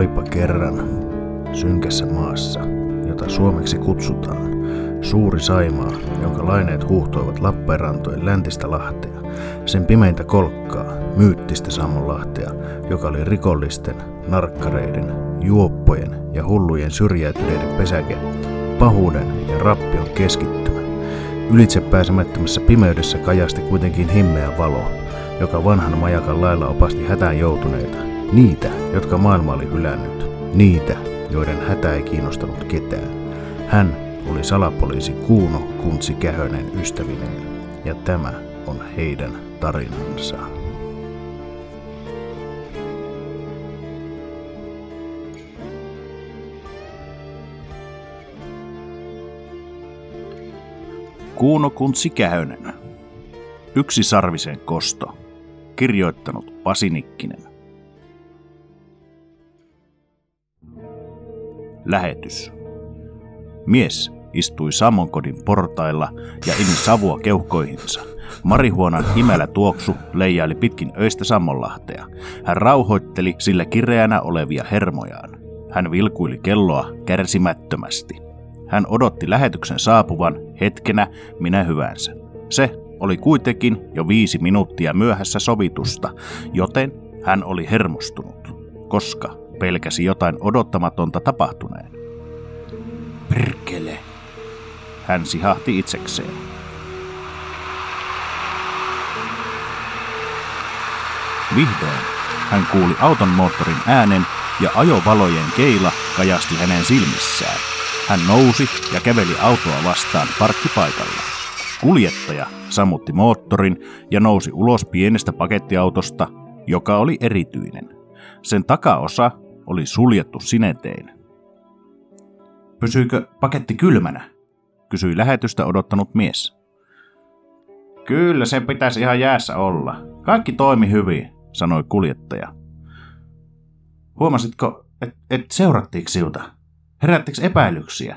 Olipa kerran synkässä maassa, jota suomeksi kutsutaan, suuri Saimaa, jonka laineet huuhtoivat Lappeenrantojen läntistä lahtea, sen pimeintä kolkkaa, myyttistä Sammonlahtea, joka oli rikollisten, narkkareiden, juoppojen ja hullujen syrjäytyneiden pesäke, pahuuden ja rappion keskittymä. Ylitse pääsemättömässä pimeydessä kajasti kuitenkin himmeä valo, joka vanhan majakan lailla opasti hätään joutuneita, niitä, jotka maailma oli hylännyt, niitä, joiden hätä ei kiinnostanut ketään. Hän oli salapoliisi Kuuno Kuntsi Kähönen ystävineen, ja tämä on heidän tarinansa. Kuuno Kuntsi Kähönen. Yksi sarvisen kosto. Kirjoittanut Pasi Lähetys. Mies istui Sammonkodin portailla ja imi savua keuhkoihinsa. Marihuonan imälä tuoksu leijaili pitkin öistä Sammonlahtea. Hän rauhoitteli sillä kireänä olevia hermojaan. Hän vilkuili kelloa kärsimättömästi. Hän odotti lähetyksen saapuvan hetkenä minä hyvänsä. Se oli kuitenkin jo viisi minuuttia myöhässä sovitusta, joten hän oli hermostunut, koska pelkäsi jotain odottamatonta tapahtuneen. Perkele, hän sihahti itsekseen. Vihdoin hän kuuli auton moottorin äänen ja ajovalojen keila kajasti hänen silmissään. Hän nousi ja käveli autoa vastaan parkkipaikalla. Kuljettaja sammutti moottorin ja nousi ulos pienestä pakettiautosta, joka oli erityinen. Sen takaosa oli suljettu sinetein. Pysyykö paketti kylmänä? kysyi lähetystä odottanut mies. Kyllä, sen pitäisi ihan jäässä olla. Kaikki toimi hyvin, sanoi kuljettaja. Huomasitko, että et seurattiinko sinulta? Herättikö epäilyksiä?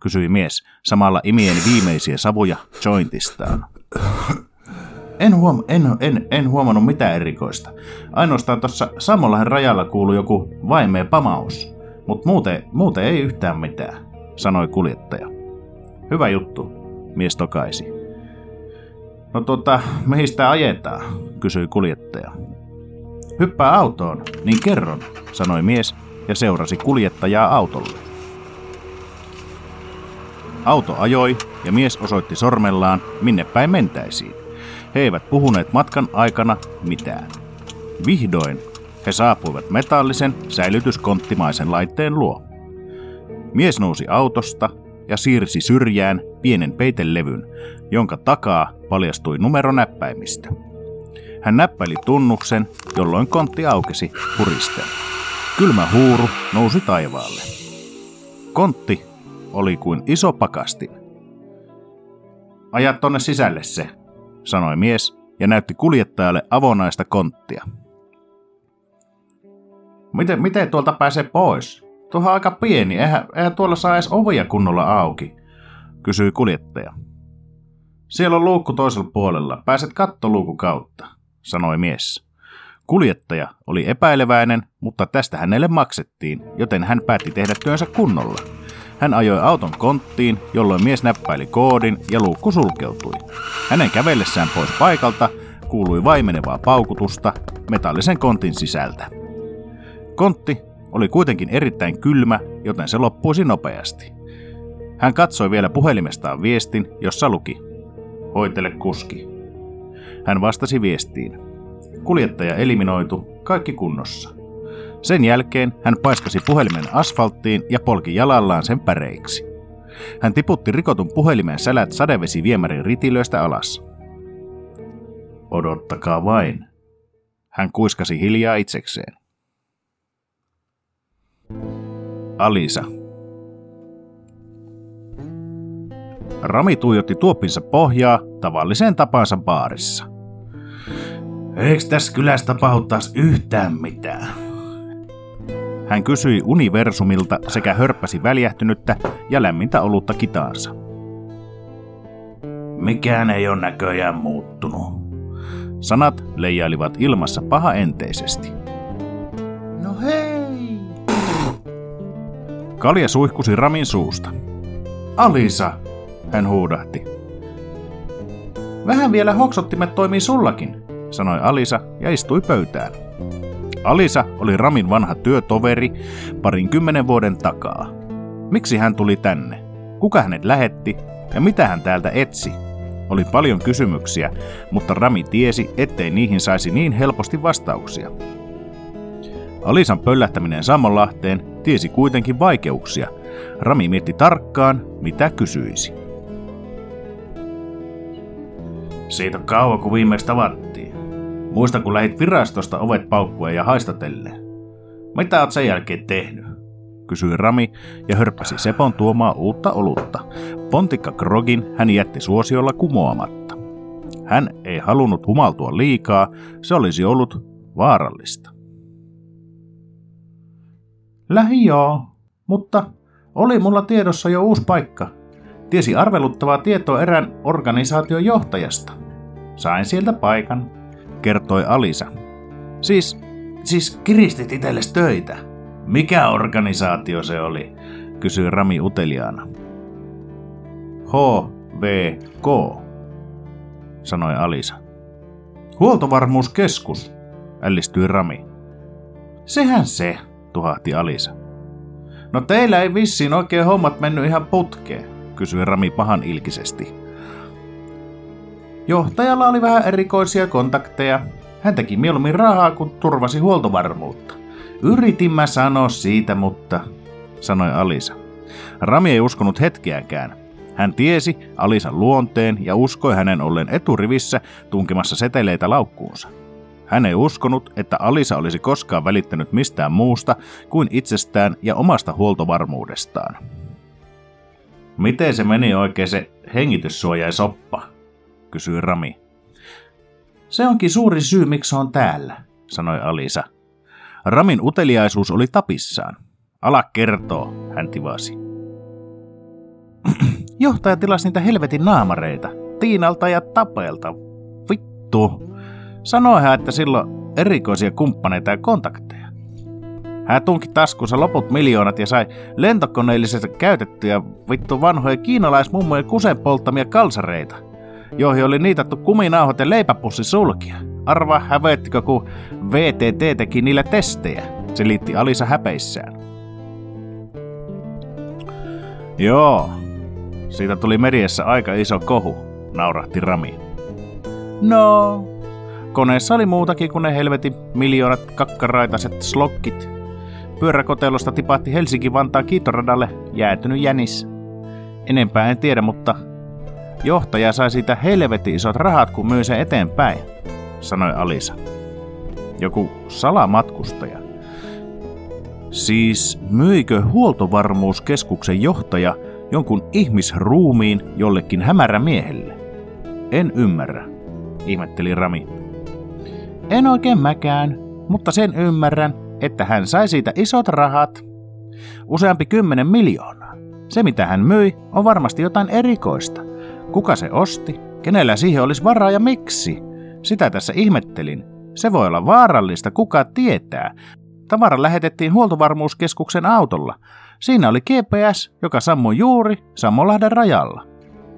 kysyi mies, samalla imien viimeisiä savuja jointistaan. En, huom- en, en, en huomannut mitään erikoista. Ainoastaan tuossa Samollahan rajalla kuului joku vaimea pamaus. Mutta muuten, muuten ei yhtään mitään, sanoi kuljettaja. Hyvä juttu, mies tokaisi. No tota, mihin sitä ajetaan, kysyi kuljettaja. Hyppää autoon, niin kerron, sanoi mies ja seurasi kuljettajaa autolle. Auto ajoi ja mies osoitti sormellaan, minne päin mentäisiin. He eivät puhuneet matkan aikana mitään. Vihdoin he saapuivat metallisen, säilytyskonttimaisen laitteen luo. Mies nousi autosta ja siirsi syrjään pienen peitelevyn, jonka takaa paljastui numeronäppäimistä. Hän näppäili tunnuksen, jolloin kontti aukesi puristen. Kylmä huuru nousi taivaalle. Kontti oli kuin iso pakastin. Aja tonne sisälle se, sanoi mies ja näytti kuljettajalle avonaista konttia. Miten, miten tuolta pääsee pois? Tuohan aika pieni, eihän, eihän tuolla saa edes ovia kunnolla auki, kysyi kuljettaja. Siellä on luukku toisella puolella, pääset kattoluukun kautta, sanoi mies. Kuljettaja oli epäileväinen, mutta tästä hänelle maksettiin, joten hän päätti tehdä työnsä kunnolla. Hän ajoi auton konttiin, jolloin mies näppäili koodin ja luukku sulkeutui. Hänen kävellessään pois paikalta kuului vaimenevaa paukutusta metallisen kontin sisältä. Kontti oli kuitenkin erittäin kylmä, joten se loppuisi nopeasti. Hän katsoi vielä puhelimestaan viestin, jossa luki Hoitele kuski. Hän vastasi viestiin. Kuljettaja eliminoitu, kaikki kunnossa. Sen jälkeen hän paiskasi puhelimen asfalttiin ja polki jalallaan sen päreiksi. Hän tiputti rikotun puhelimen sälät sadevesiviemärin ritilöistä alas. Odottakaa vain. Hän kuiskasi hiljaa itsekseen. Alisa. Rami tuijotti tuopinsa pohjaa tavalliseen tapansa baarissa. Eikö tässä kylässä tapahdu taas yhtään mitään? Hän kysyi universumilta sekä hörppäsi väljähtynyttä ja lämmintä olutta kitaansa. Mikään ei ole näköjään muuttunut. Sanat leijailivat ilmassa paha enteisesti. No hei! Kalja suihkusi Ramin suusta. Alisa, hän huudahti. Vähän vielä hoksottimet toimii sullakin, sanoi Alisa ja istui pöytään. Alisa oli Ramin vanha työtoveri parin kymmenen vuoden takaa. Miksi hän tuli tänne? Kuka hänet lähetti ja mitä hän täältä etsi? Oli paljon kysymyksiä, mutta Rami tiesi, ettei niihin saisi niin helposti vastauksia. Alisan pöllähtäminen Sammonlahteen tiesi kuitenkin vaikeuksia. Rami mietti tarkkaan, mitä kysyisi. Siitä on kauan, kun viimeksi tavattiin. Muista, kun lähit virastosta ovet paukkuen ja haistatellen. Mitä oot sen jälkeen tehnyt? kysyi Rami ja hörppäsi Sepon tuomaa uutta olutta. Pontikka Krogin hän jätti suosiolla kumoamatta. Hän ei halunnut humaltua liikaa, se olisi ollut vaarallista. Lähi joo, mutta oli mulla tiedossa jo uusi paikka. Tiesi arveluttavaa tietoa erään organisaation johtajasta. Sain sieltä paikan, kertoi Alisa. Siis, siis kiristit itsellesi töitä. Mikä organisaatio se oli? kysyi Rami uteliaana. HVK, sanoi Alisa. Huoltovarmuuskeskus, ällistyi Rami. Sehän se, tuhahti Alisa. No teillä ei vissiin oikein hommat mennyt ihan putkeen, kysyi Rami pahan ilkisesti. Johtajalla oli vähän erikoisia kontakteja. Hän teki mieluummin rahaa, kun turvasi huoltovarmuutta. Yritin mä sanoa siitä, mutta, sanoi Alisa. Rami ei uskonut hetkeäkään. Hän tiesi Alisan luonteen ja uskoi hänen ollen eturivissä tunkemassa seteleitä laukkuunsa. Hän ei uskonut, että Alisa olisi koskaan välittänyt mistään muusta kuin itsestään ja omasta huoltovarmuudestaan. Miten se meni oikein se hengityssuojaisoppa? Kysyi Rami. Se onkin suuri syy, miksi on täällä, sanoi Alisa. Ramin uteliaisuus oli tapissaan. Ala kertoo, hän tivasi. Johtaja tilasi niitä helvetin naamareita. Tiinalta ja Tapelta. Vittu. Sanoi hän, että silloin erikoisia kumppaneita ja kontakteja. Hän tunki taskuunsa loput miljoonat ja sai lentokoneellisesti käytettyjä vittu vanhoja kiinalaismummojen kusen polttamia kalsareita, joihin oli niitattu kuminauhat ja leipäpussi sulkia. Arva hävettikö, kun VTT teki niillä testejä, selitti Alisa häpeissään. Joo, siitä tuli meriessä aika iso kohu, naurahti Rami. No, koneessa oli muutakin kuin ne helvetin miljoonat kakkaraitaset slokkit. Pyöräkotelosta tipahti Helsinki-Vantaan kiitoradalle jäätynyt jänis. Enempää en tiedä, mutta johtaja sai siitä helvetin isot rahat, kun myi sen eteenpäin, sanoi Alisa. Joku salamatkustaja. Siis myikö huoltovarmuuskeskuksen johtaja jonkun ihmisruumiin jollekin hämärämiehelle? En ymmärrä, ihmetteli Rami. En oikein mäkään, mutta sen ymmärrän, että hän sai siitä isot rahat. Useampi kymmenen miljoonaa. Se mitä hän myi on varmasti jotain erikoista. Kuka se osti? Kenellä siihen olisi varaa ja miksi? Sitä tässä ihmettelin. Se voi olla vaarallista, kuka tietää. Tavara lähetettiin huoltovarmuuskeskuksen autolla. Siinä oli GPS, joka sammui juuri Sammolahden rajalla.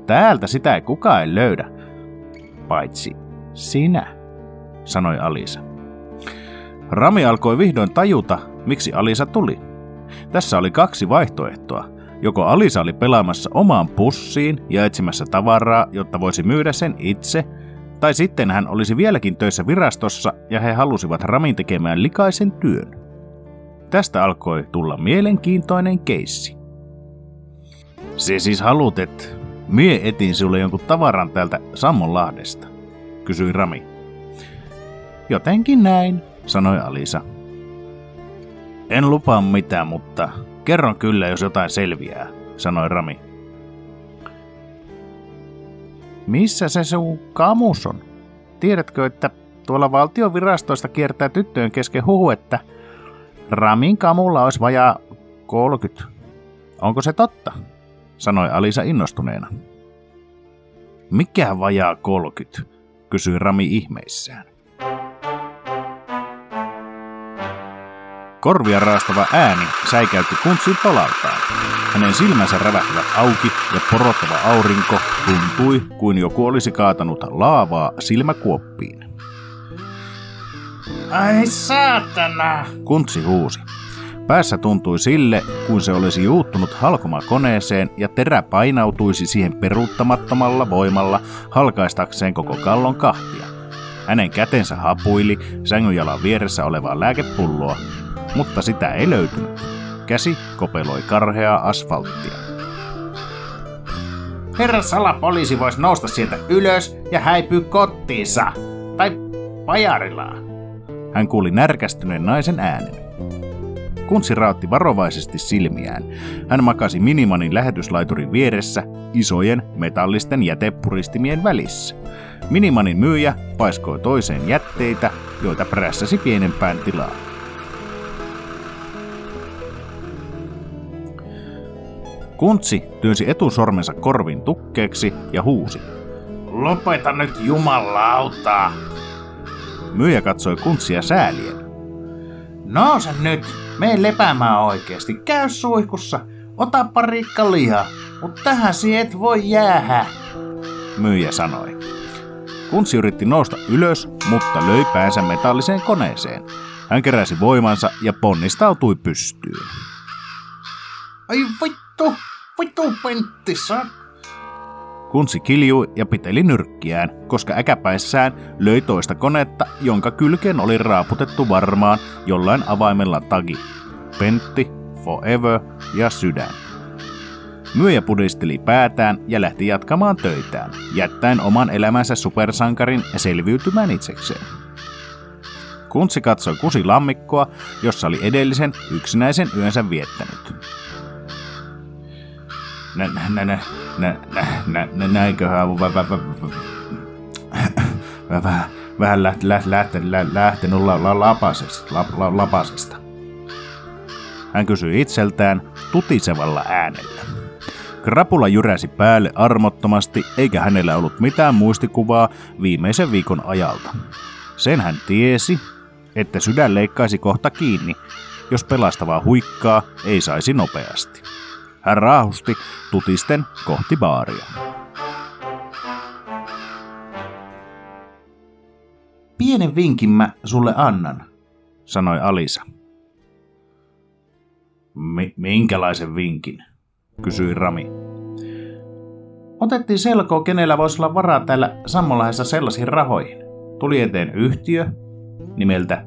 Täältä sitä ei kukaan löydä. Paitsi sinä, sanoi Alisa. Rami alkoi vihdoin tajuta, miksi Alisa tuli. Tässä oli kaksi vaihtoehtoa. Joko Alisa oli pelaamassa omaan pussiin ja etsimässä tavaraa, jotta voisi myydä sen itse, tai sitten hän olisi vieläkin töissä virastossa ja he halusivat Ramin tekemään likaisen työn. Tästä alkoi tulla mielenkiintoinen keissi. Se siis halut, että mie etin sulle jonkun tavaran täältä Sammonlahdesta, kysyi Rami. Jotenkin näin, sanoi Alisa. En lupaa mitään, mutta kerron kyllä, jos jotain selviää, sanoi Rami. Missä se sun kamus on? Tiedätkö, että tuolla valtiovirastoista kiertää tyttöjen kesken huhu, että Ramin kamulla olisi vajaa 30. Onko se totta? sanoi Alisa innostuneena. Mikä vajaa 30? kysyi Rami ihmeissään. Korvia raastava ääni säikäytti kuntsin polaltaan. Hänen silmänsä rävähtivät auki ja porottava aurinko tuntui kuin joku olisi kaatanut laavaa silmäkuoppiin. Ai saatana! Kuntsi huusi. Päässä tuntui sille, kuin se olisi juuttunut halkomakoneeseen ja terä painautuisi siihen peruuttamattomalla voimalla halkaistakseen koko kallon kahtia. Hänen kätensä hapuili sängynjalan vieressä olevaa lääkepulloa, mutta sitä ei löytynyt. Käsi kopeloi karheaa asfalttia. Herra salapoliisi voisi nousta sieltä ylös ja häipyä kottiinsa. Tai pajarillaan. Hän kuuli närkästyneen naisen äänen. Kuntsi raotti varovaisesti silmiään. Hän makasi Minimanin lähetyslaiturin vieressä isojen metallisten jätepuristimien välissä. Minimanin myyjä paiskoi toiseen jätteitä, joita prässäsi pienempään tilaan. Kuntsi työnsi etusormensa korvin tukkeeksi ja huusi. Lopeta nyt jumalauta! Myyjä katsoi kuntsia säälien. Nouse nyt! Mene lepäämään oikeesti. Käy suihkussa. Ota parikka lihaa. Mut tähän si et voi jäähä. Myyjä sanoi. Kuntsi yritti nousta ylös, mutta löi päänsä metalliseen koneeseen. Hän keräsi voimansa ja ponnistautui pystyyn. Ai vittu! Vittu Pentti, sä Kuntsi kiljui ja piteli nyrkkiään, koska äkäpäissään löi toista konetta, jonka kylkeen oli raaputettu varmaan jollain avaimella tagi. Pentti, Forever ja Sydän. Myyjä pudisteli päätään ja lähti jatkamaan töitään, jättäen oman elämänsä supersankarin selviytymään itsekseen. Kuntsi katsoi kusi lammikkoa, jossa oli edellisen yksinäisen yönsä viettänyt. Nä, nä, nä, nä, nä, nä, nä, näinköhän on vähän, lähtenyt la, la, lapasesta, la, la, lapasesta. Hän kysyi itseltään tutisevalla äänellä. Krapula jyräsi päälle armottomasti, eikä hänellä ollut mitään muistikuvaa viimeisen viikon ajalta. Sen hän tiesi, että sydän leikkaisi kohta kiinni, jos pelastavaa huikkaa ei saisi nopeasti. Hän raahusti tutisten kohti baaria. Pienen vinkin mä sulle annan, sanoi Alisa. Mi- minkälaisen vinkin? kysyi Rami. Otettiin selkoa, kenellä voisi olla varaa täällä Sammolahdessa sellaisiin rahoihin. Tuli eteen yhtiö nimeltä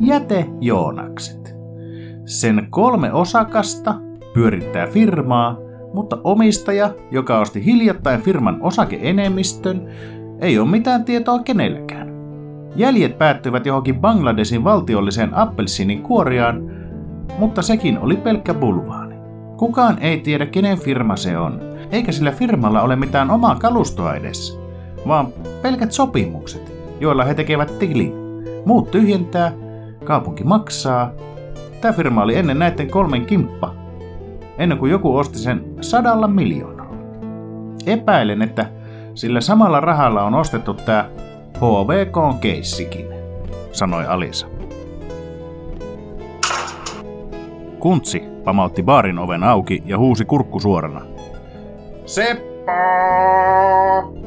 Jäte Joonakset. Sen kolme osakasta pyörittää firmaa, mutta omistaja, joka osti hiljattain firman osakeenemmistön, ei ole mitään tietoa kenelläkään. Jäljet päättyvät johonkin Bangladesin valtiolliseen appelsiinin kuoriaan, mutta sekin oli pelkkä bulvaani. Kukaan ei tiedä, kenen firma se on, eikä sillä firmalla ole mitään omaa kalustoa edes, vaan pelkät sopimukset, joilla he tekevät tilin. Muut tyhjentää, kaupunki maksaa. Tämä firma oli ennen näiden kolmen kimppa, ennen kuin joku osti sen sadalla miljoonalla. Epäilen, että sillä samalla rahalla on ostettu tämä HVK-keissikin, sanoi Alisa. Kuntsi pamautti baarin oven auki ja huusi kurkku suorana. Seppo!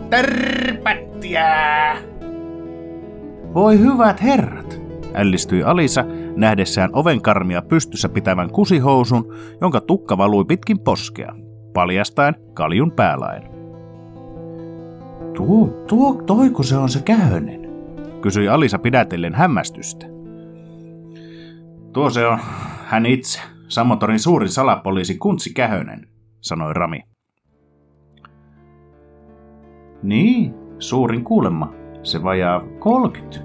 Terpättiä! Voi hyvät herrat, ällistyi Alisa nähdessään oven karmia pystyssä pitävän kusihousun, jonka tukka valui pitkin poskea, paljastaen kaljun päälain. Tuo, tuo, toiko se on se kähönen? kysyi Alisa pidätellen hämmästystä. Tuo se on hän itse, Samotorin suurin salapoliisi Kuntsi Kähönen, sanoi Rami. Niin, suurin kuulemma. Se vajaa 30.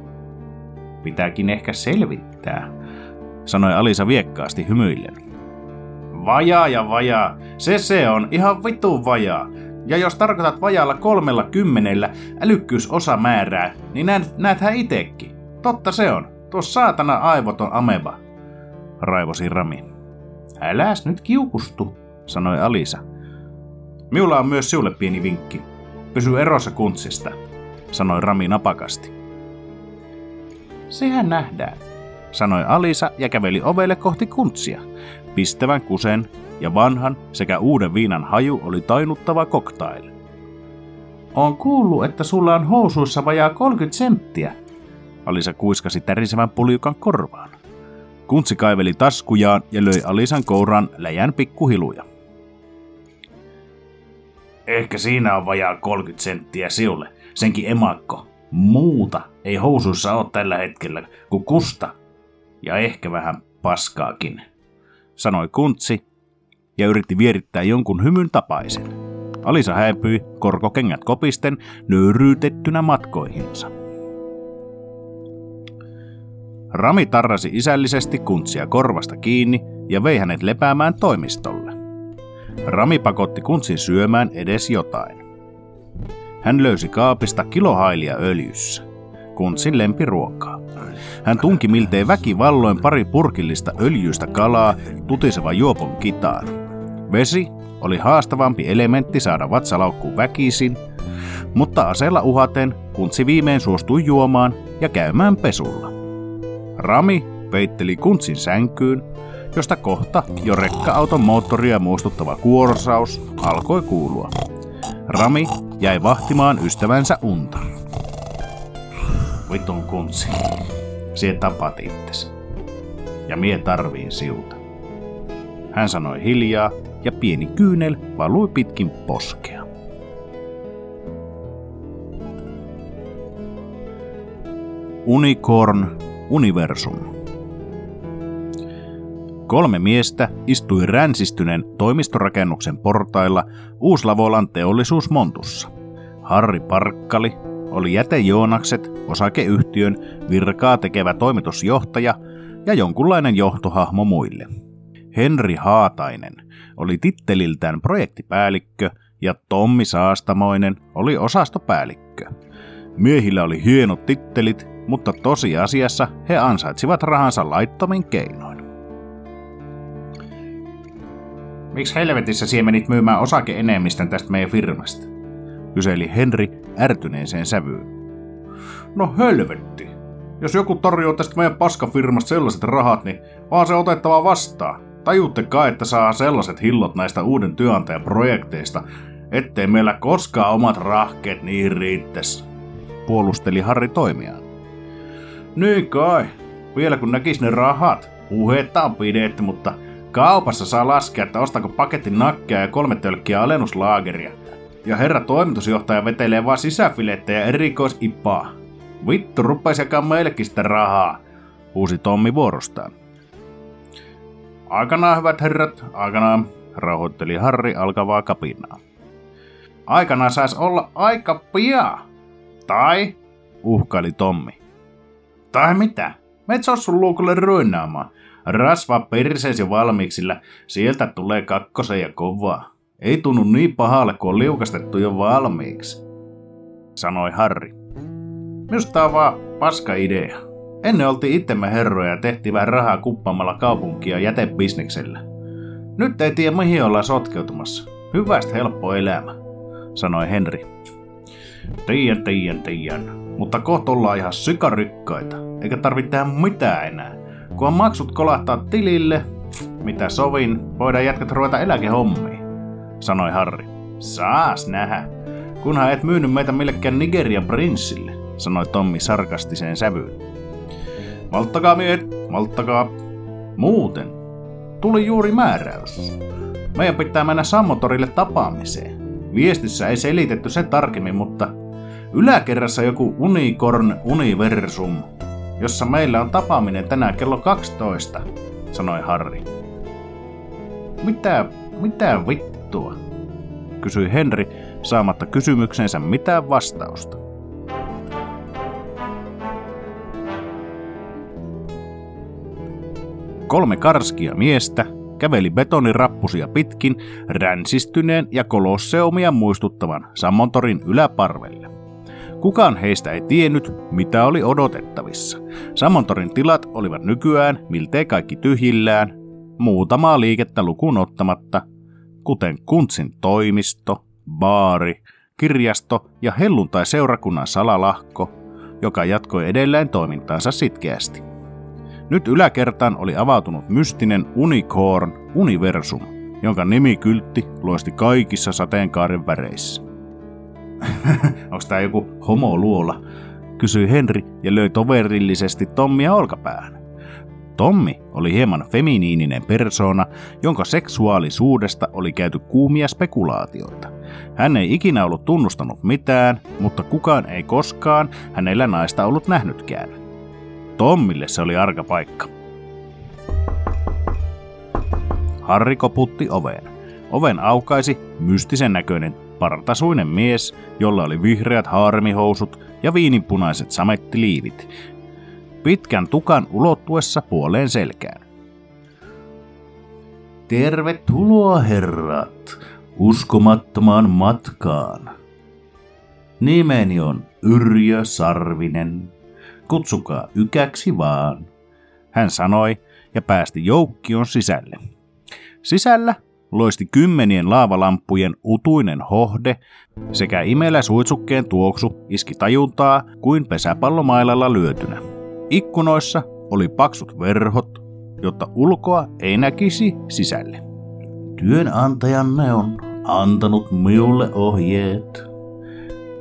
Pitääkin ehkä selvittää, sanoi Alisa viekkaasti hymyillen. Vajaa ja vajaa. Se se on, ihan vittu vajaa. Ja jos tarkoitat vajaalla kolmella kymmenellä älykkyysosamäärää, niin näet, näethän itekin. Totta se on. Tuo saatana aivoton ameba, raivosi Rami. Äläs nyt kiukustu, sanoi Alisa. Minulla on myös sinulle pieni vinkki. Pysy erossa kuntsista, sanoi Rami napakasti. Sehän nähdään. Sanoi Alisa ja käveli ovelle kohti kuntsia. Pistävän kusen ja vanhan sekä uuden viinan haju oli tainuttava koktaili. On kuullut, että sulla on housuissa vajaa 30 senttiä, Alisa kuiskasi tärisevän puljukan korvaan. Kuntsi kaiveli taskujaan ja löi Alisan kouraan läjän pikkuhiluja. Ehkä siinä on vajaa 30 senttiä siulle, senkin emakko. Muuta ei housuissa ole tällä hetkellä kuin kusta ja ehkä vähän paskaakin, sanoi Kuntsi ja yritti vierittää jonkun hymyn tapaisen. Alisa häipyi korkokengät kopisten nöyryytettynä matkoihinsa. Rami tarrasi isällisesti kuntsia korvasta kiinni ja vei hänet lepäämään toimistolle. Rami pakotti kuntsin syömään edes jotain. Hän löysi kaapista kilohailia öljyssä, kuntsin lempiruokaa. Hän tunki miltei väkivalloin pari purkillista öljyistä kalaa tutiseva juopon kitaan. Vesi oli haastavampi elementti saada vatsalaukkuun väkisin, mutta aseella uhaten kuntsi viimein suostui juomaan ja käymään pesulla. Rami peitteli kuntsin sänkyyn, josta kohta jo rekka-auton moottoria muistuttava kuorsaus alkoi kuulua. Rami jäi vahtimaan ystävänsä unta. Vitun kuntsi. Sie tapat itses. Ja mie tarviin siuta. Hän sanoi hiljaa ja pieni kyynel valui pitkin poskea. Unicorn Universum. Kolme miestä istui ränsistyneen toimistorakennuksen portailla Uuslavolan teollisuusmontussa. Harri Parkkali oli Jätejoonakset osakeyhtiön virkaa tekevä toimitusjohtaja ja jonkunlainen johtohahmo muille. Henri Haatainen oli titteliltään projektipäällikkö ja Tommi Saastamoinen oli osastopäällikkö. Miehillä oli hienot tittelit mutta tosiasiassa he ansaitsivat rahansa laittomin keinoin. Miksi helvetissä siemenit myymään osakeenemmistön tästä meidän firmasta? Kyseli Henri ärtyneeseen sävyyn. No helvetti. Jos joku tarjoaa tästä meidän paskafirmasta sellaiset rahat, niin vaan se otettava vastaan. Tajutte kai, että saa sellaiset hillot näistä uuden työnantajan projekteista, ettei meillä koskaan omat rahkeet niin riittäisi. Puolusteli Harri toimiaan. Niin kai. Vielä kun näkis ne rahat. Puhetta on pidetty, mutta kaupassa saa laskea, että ostako paketin nakkia ja kolme tölkkiä alennuslaageria. Ja herra toimitusjohtaja vetelee vaan sisäfilettä ja erikoisipaa. Vittu, ruppaisi jakaa meillekin sitä rahaa, huusi Tommi vuorostaan. Aikanaan, hyvät herrat, aikanaan, rauhoitteli Harri alkavaa kapinaa. Aikanaan saisi olla aika pian. Tai, uhkaili Tommi. Tai mitä? Meet sun luukulle ryönnäämään. Rasva perseesi valmiiksillä, sieltä tulee kakkosen ja kovaa. Ei tunnu niin pahalle, kun on liukastettu jo valmiiksi, sanoi Harri. Minusta on vaan paska idea. Ennen oltiin itsemme herroja ja tehtiin vähän rahaa kuppamalla kaupunkia jätebisneksellä. Nyt ei tiedä mihin ollaan sotkeutumassa. Hyvästä helppo elämä, sanoi Henri. Tiedän, tiedän, tiedän mutta kohta ollaan ihan sykarykkaita, eikä tarvitse tehdä mitään enää. Kun maksut kolahtaa tilille, mitä sovin, voidaan jatkat ruveta eläkehommiin, sanoi Harri. Saas nähdä, kunhan et myynyt meitä millekään Nigerian prinssille, sanoi Tommi sarkastiseen sävyyn. Malttakaa miehet, malttakaa. Muuten, tuli juuri määräys. Meidän pitää mennä Sammotorille tapaamiseen. Viestissä ei selitetty sen tarkemmin, mutta Yläkerrassa joku Unicorn Universum, jossa meillä on tapaaminen tänään kello 12, sanoi Harri. Mitä, mitä vittua? kysyi Henri saamatta kysymyksensä mitään vastausta. Kolme karskia miestä käveli betonirappusia pitkin ränsistyneen ja kolosseumia muistuttavan Sammontorin yläparvelle. Kukaan heistä ei tiennyt, mitä oli odotettavissa. Samontorin tilat olivat nykyään miltei kaikki tyhjillään, muutamaa liikettä lukuun ottamatta, kuten Kuntsin toimisto, baari, kirjasto ja helluntai-seurakunnan salalahko, joka jatkoi edelleen toimintaansa sitkeästi. Nyt yläkertaan oli avautunut mystinen Unicorn Universum, jonka nimikyltti loisti kaikissa sateenkaaren väreissä. Onko tämä joku homoluola? kysyi Henri ja löi toverillisesti Tommia olkapäähän. Tommi oli hieman feminiininen persona, jonka seksuaalisuudesta oli käyty kuumia spekulaatioita. Hän ei ikinä ollut tunnustanut mitään, mutta kukaan ei koskaan hänellä naista ollut nähnytkään. Tommille se oli arka paikka. Harri koputti oveen. Oven aukaisi mystisen näköinen partasuinen mies, jolla oli vihreät haarmihousut ja viininpunaiset samettiliivit, pitkän tukan ulottuessa puoleen selkään. Tervetuloa herrat, uskomattomaan matkaan. Nimeni on Yrjö Sarvinen. Kutsukaa ykäksi vaan, hän sanoi ja päästi joukkion sisälle. Sisällä loisti kymmenien laavalampujen utuinen hohde sekä imelä suitsukkeen tuoksu iski tajuntaa kuin pesäpallomailalla lyötynä. Ikkunoissa oli paksut verhot, jotta ulkoa ei näkisi sisälle. Työnantajanne on antanut minulle ohjeet.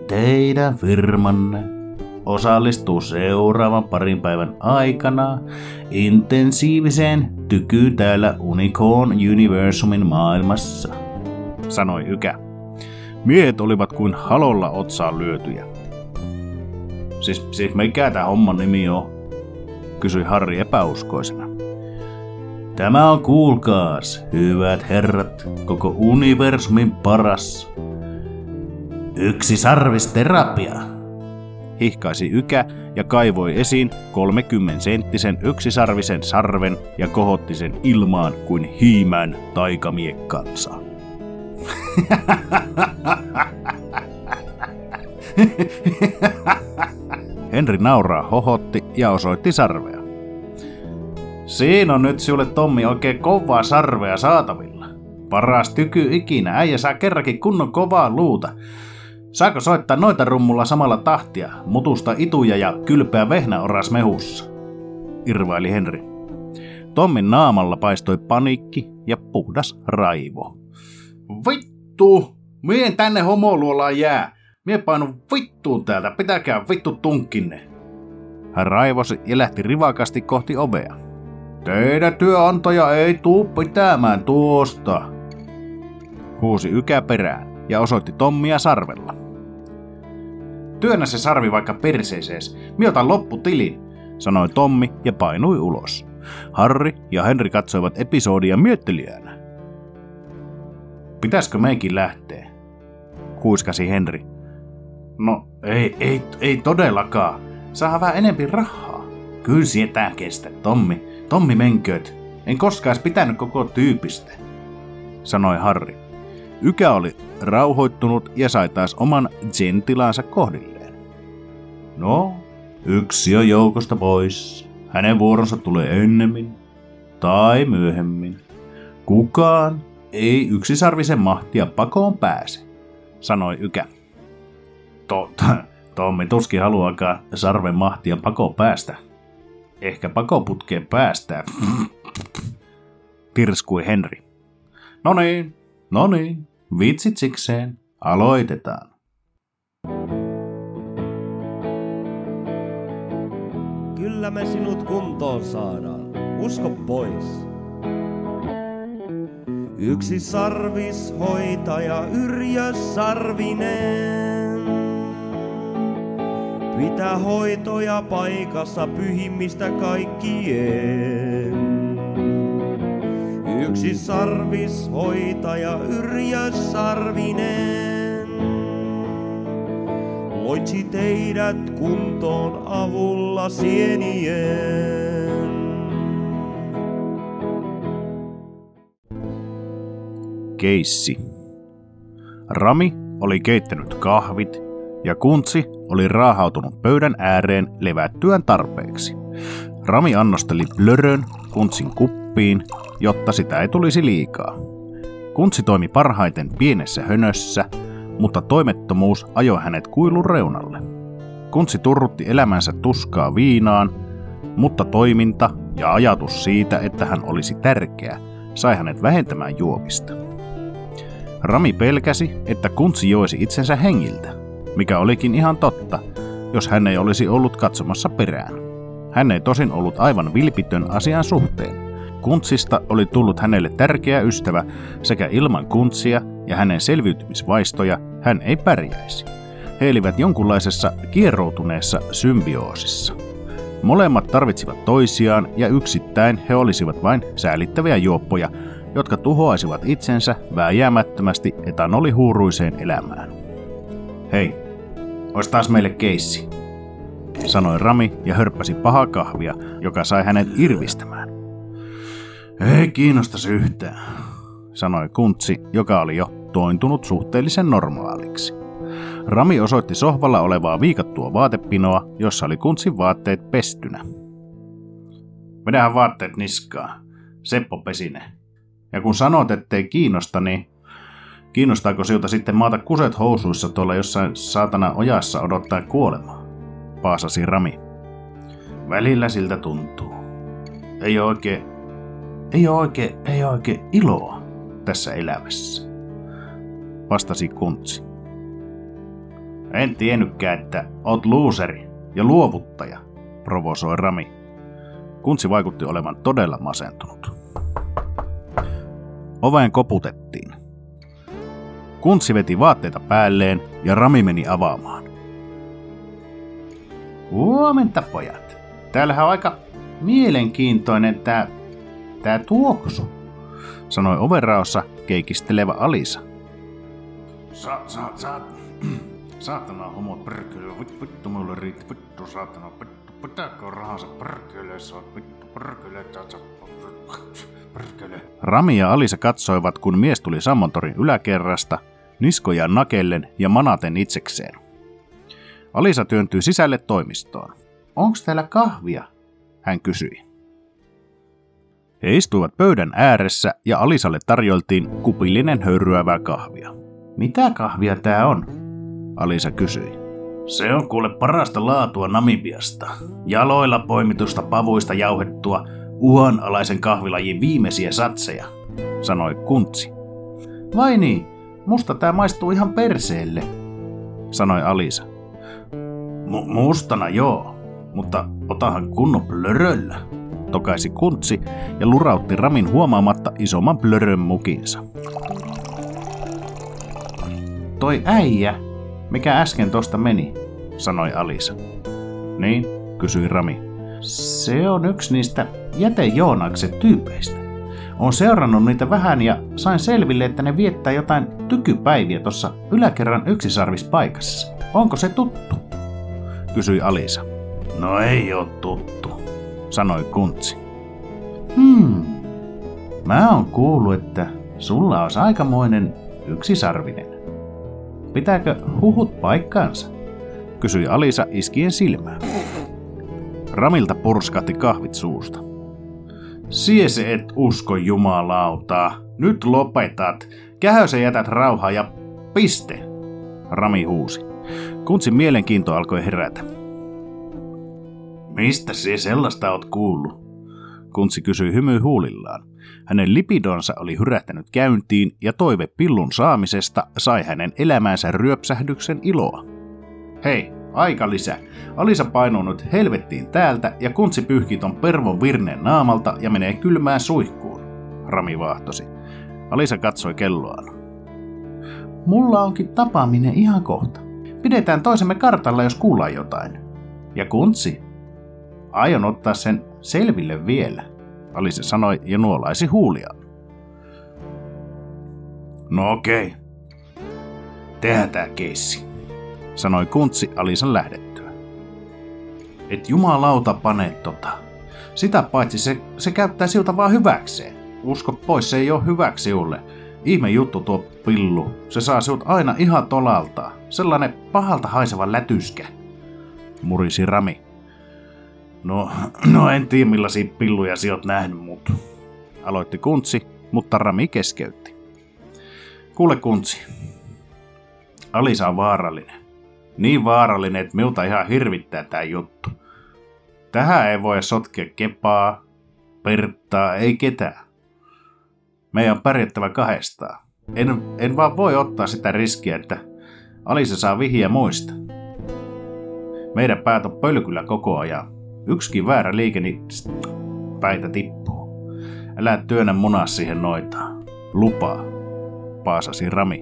Teidän firmanne osallistuu seuraavan parin päivän aikana intensiiviseen tykyyn täällä Unicorn Universumin maailmassa, sanoi Ykä. Miehet olivat kuin halolla otsaan lyötyjä. Siis, siis mikä tämä homman nimi on? Kysyi Harri epäuskoisena. Tämä on kuulkaas, hyvät herrat, koko universumin paras. Yksi sarvisterapia, hihkaisi Ykä ja kaivoi esiin 30 senttisen yksisarvisen sarven ja kohotti sen ilmaan kuin hiimän taikamiekkansa. Henri nauraa hohotti ja osoitti sarvea. Siinä on nyt sinulle Tommi oikein kovaa sarvea saatavilla. Paras tyky ikinä, äijä saa kerrankin kunnon kovaa luuta. Saako soittaa noita rummulla samalla tahtia, mutusta ituja ja kylpeä vehnäoras mehussa? Irvaili Henri. Tommin naamalla paistoi paniikki ja puhdas raivo. Vittu! Mien tänne homoluolaan jää? Mie painu vittuun täältä, pitäkää vittu tunkinne. Hän raivosi ja lähti rivakasti kohti ovea. Teidän työnantaja ei tuu pitämään tuosta, huusi ykä perään ja osoitti Tommia sarvella. Työnnä se sarvi vaikka perseesees, mi otan lopputilin, sanoi Tommi ja painui ulos. Harri ja Henri katsoivat episodia miettelijänä. Pitäisikö meikin lähteä? Kuiskasi Henri. No, ei, ei, ei todellakaan. Saa vähän enempi rahaa. Kyllä sietää kestä, Tommi. Tommi menköt. En koskaan pitänyt koko tyypistä, sanoi Harri. Ykä oli rauhoittunut ja sai taas oman gentilaansa kohdilleen. No, yksi on joukosta pois. Hänen vuoronsa tulee ennemmin tai myöhemmin. Kukaan ei yksisarvisen mahtia pakoon pääse, sanoi Ykä. Totta, Tommi tuskin haluaakaan sarven mahtia pakoon päästä. Ehkä pakoputkeen päästää. Pirskui Henri. No niin, No niin, vitsit sikseen. Aloitetaan. Kyllä me sinut kuntoon saadaan. Usko pois. Yksi sarvis hoitaja Yrjö Sarvinen. Pitää hoitoja paikassa pyhimmistä kaikkien. Yksi sarvis hoitaja Yrjö Sarvinen. Loitsi teidät kuntoon avulla sienien. Keissi. Rami oli keittänyt kahvit ja Kuntsi oli raahautunut pöydän ääreen levättyään tarpeeksi. Rami annosteli blörön Kuntsin kuppiin jotta sitä ei tulisi liikaa. Kuntsi toimi parhaiten pienessä hönössä, mutta toimettomuus ajoi hänet kuilun reunalle. Kuntsi turrutti elämänsä tuskaa viinaan, mutta toiminta ja ajatus siitä, että hän olisi tärkeä, sai hänet vähentämään juomista. Rami pelkäsi, että kuntsi joisi itsensä hengiltä, mikä olikin ihan totta, jos hän ei olisi ollut katsomassa perään. Hän ei tosin ollut aivan vilpitön asian suhteen. Kuntsista oli tullut hänelle tärkeä ystävä, sekä ilman kuntsia ja hänen selviytymisvaistoja hän ei pärjäisi. He elivät jonkunlaisessa kieroutuneessa symbioosissa. Molemmat tarvitsivat toisiaan ja yksittäin he olisivat vain säälittäviä juoppoja, jotka tuhoaisivat itsensä vääjäämättömästi etanolihuuruiseen elämään. Hei, ois taas meille keissi, sanoi Rami ja hörppäsi pahaa kahvia, joka sai hänet irvistämään. Ei kiinnostas yhtään, sanoi Kuntsi, joka oli jo tointunut suhteellisen normaaliksi. Rami osoitti sohvalla olevaa viikattua vaatepinoa, jossa oli Kuntsin vaatteet pestynä. Vedähän vaatteet niskaa. Seppo pesine. Ja kun sanot, ettei kiinnosta, niin kiinnostaako sinulta sitten maata kuset housuissa tuolla jossain saatana ojassa odottaa kuolemaa? Paasasi Rami. Välillä siltä tuntuu. Ei ole oikein, ei ole oikein, ei ole oikein iloa tässä elämässä. Vastasi Kuntsi. En tiennytkään, että oot luuseri ja luovuttaja, provosoi Rami. Kuntsi vaikutti olevan todella masentunut. Oveen koputettiin. Kuntsi veti vaatteita päälleen ja Rami meni avaamaan. Huomenta pojat. Täällähän on aika mielenkiintoinen tää, tää tuoksu, sanoi overraossa keikistelevä Alisa. Sa, sa, sa, saatana homot perkele, vittu, vittu mulle riitti, vittu saatana, vittu, pitääkö rahansa perkele, sä vittu perkele, perkele. Rami ja Alisa katsoivat, kun mies tuli Sammontorin yläkerrasta, niskoja nakellen ja manaten itsekseen. Alisa työntyi sisälle toimistoon. Onks täällä kahvia? Hän kysyi. He istuivat pöydän ääressä ja Alisalle tarjoltiin kupillinen höyryävää kahvia. Mitä kahvia tää on? Alisa kysyi. Se on kuule parasta laatua Namibiasta. Jaloilla poimitusta pavuista jauhettua uhanalaisen kahvilajin viimeisiä satseja, sanoi Kuntsi. Vai niin, musta tää maistuu ihan perseelle, sanoi Alisa. M- mustana joo, mutta otahan kunnon plöröllä, tokaisi Kuntsi ja lurautti Ramin huomaamatta isomman plörön mukinsa. Toi äijä, mikä äsken tosta meni, sanoi Alisa. Niin, kysyi Rami. Se on yksi niistä jätejoonakset tyypeistä. On seurannut niitä vähän ja sain selville, että ne viettää jotain tykypäiviä tuossa yläkerran yksisarvispaikassa. Onko se tuttu? Kysyi Alisa. No ei oo tuttu, sanoi Kuntsi. Hmm. Mä oon kuullut, että sulla on aikamoinen yksisarvinen. Pitääkö huhut paikkaansa? Kysyi Alisa iskien silmään. Ramilta purskahti kahvit suusta. Siese et usko jumalautaa. Nyt lopetat. Kähö se jätät rauhaa ja piste. Rami huusi. Kuntsin mielenkiinto alkoi herätä. Mistä se sellaista oot kuullut? Kuntsi kysyi hymy huulillaan. Hänen lipidonsa oli hyrähtänyt käyntiin ja toive pillun saamisesta sai hänen elämäänsä ryöpsähdyksen iloa. Hei, aika lisä. Alisa painuu nyt helvettiin täältä ja kuntsi pyyhkii ton pervon virneen naamalta ja menee kylmään suihkuun. Rami vaahtosi. Alisa katsoi kelloaan. Mulla onkin tapaaminen ihan kohta. Pidetään toisemme kartalla, jos kuullaan jotain. Ja kuntsi, aion ottaa sen selville vielä, Alisa sanoi ja nuolaisi huuliaan. No okei. Tehdään tää keissi, sanoi Kuntsi Alisan lähdettyä. Et jumalauta pane tota. Sitä paitsi se, se käyttää siltä vaan hyväkseen. Usko pois, se ei ole hyväksi siulle. Ihme juttu tuo pillu. Se saa sinut aina ihan tolalta. Sellainen pahalta haiseva lätyskä. Murisi Rami. No, no en tiedä millaisia pilluja sinä oot nähnyt, mut... Aloitti Kuntsi, mutta Rami keskeytti. Kuule Kuntsi. Alisa on vaarallinen. Niin vaarallinen, että minulta ihan hirvittää tää juttu. Tähän ei voi sotkea kepaa, Perttaa, ei ketään. Meidän on pärjättävä kahdestaan. En, en vaan voi ottaa sitä riskiä, että Alisa saa vihiä muista. Meidän päät on pölkyllä koko ajan. Yksikin väärä liike, niin päitä tippuu. Älä työnnä munaa siihen noitaan. Lupaa, paasasi Rami.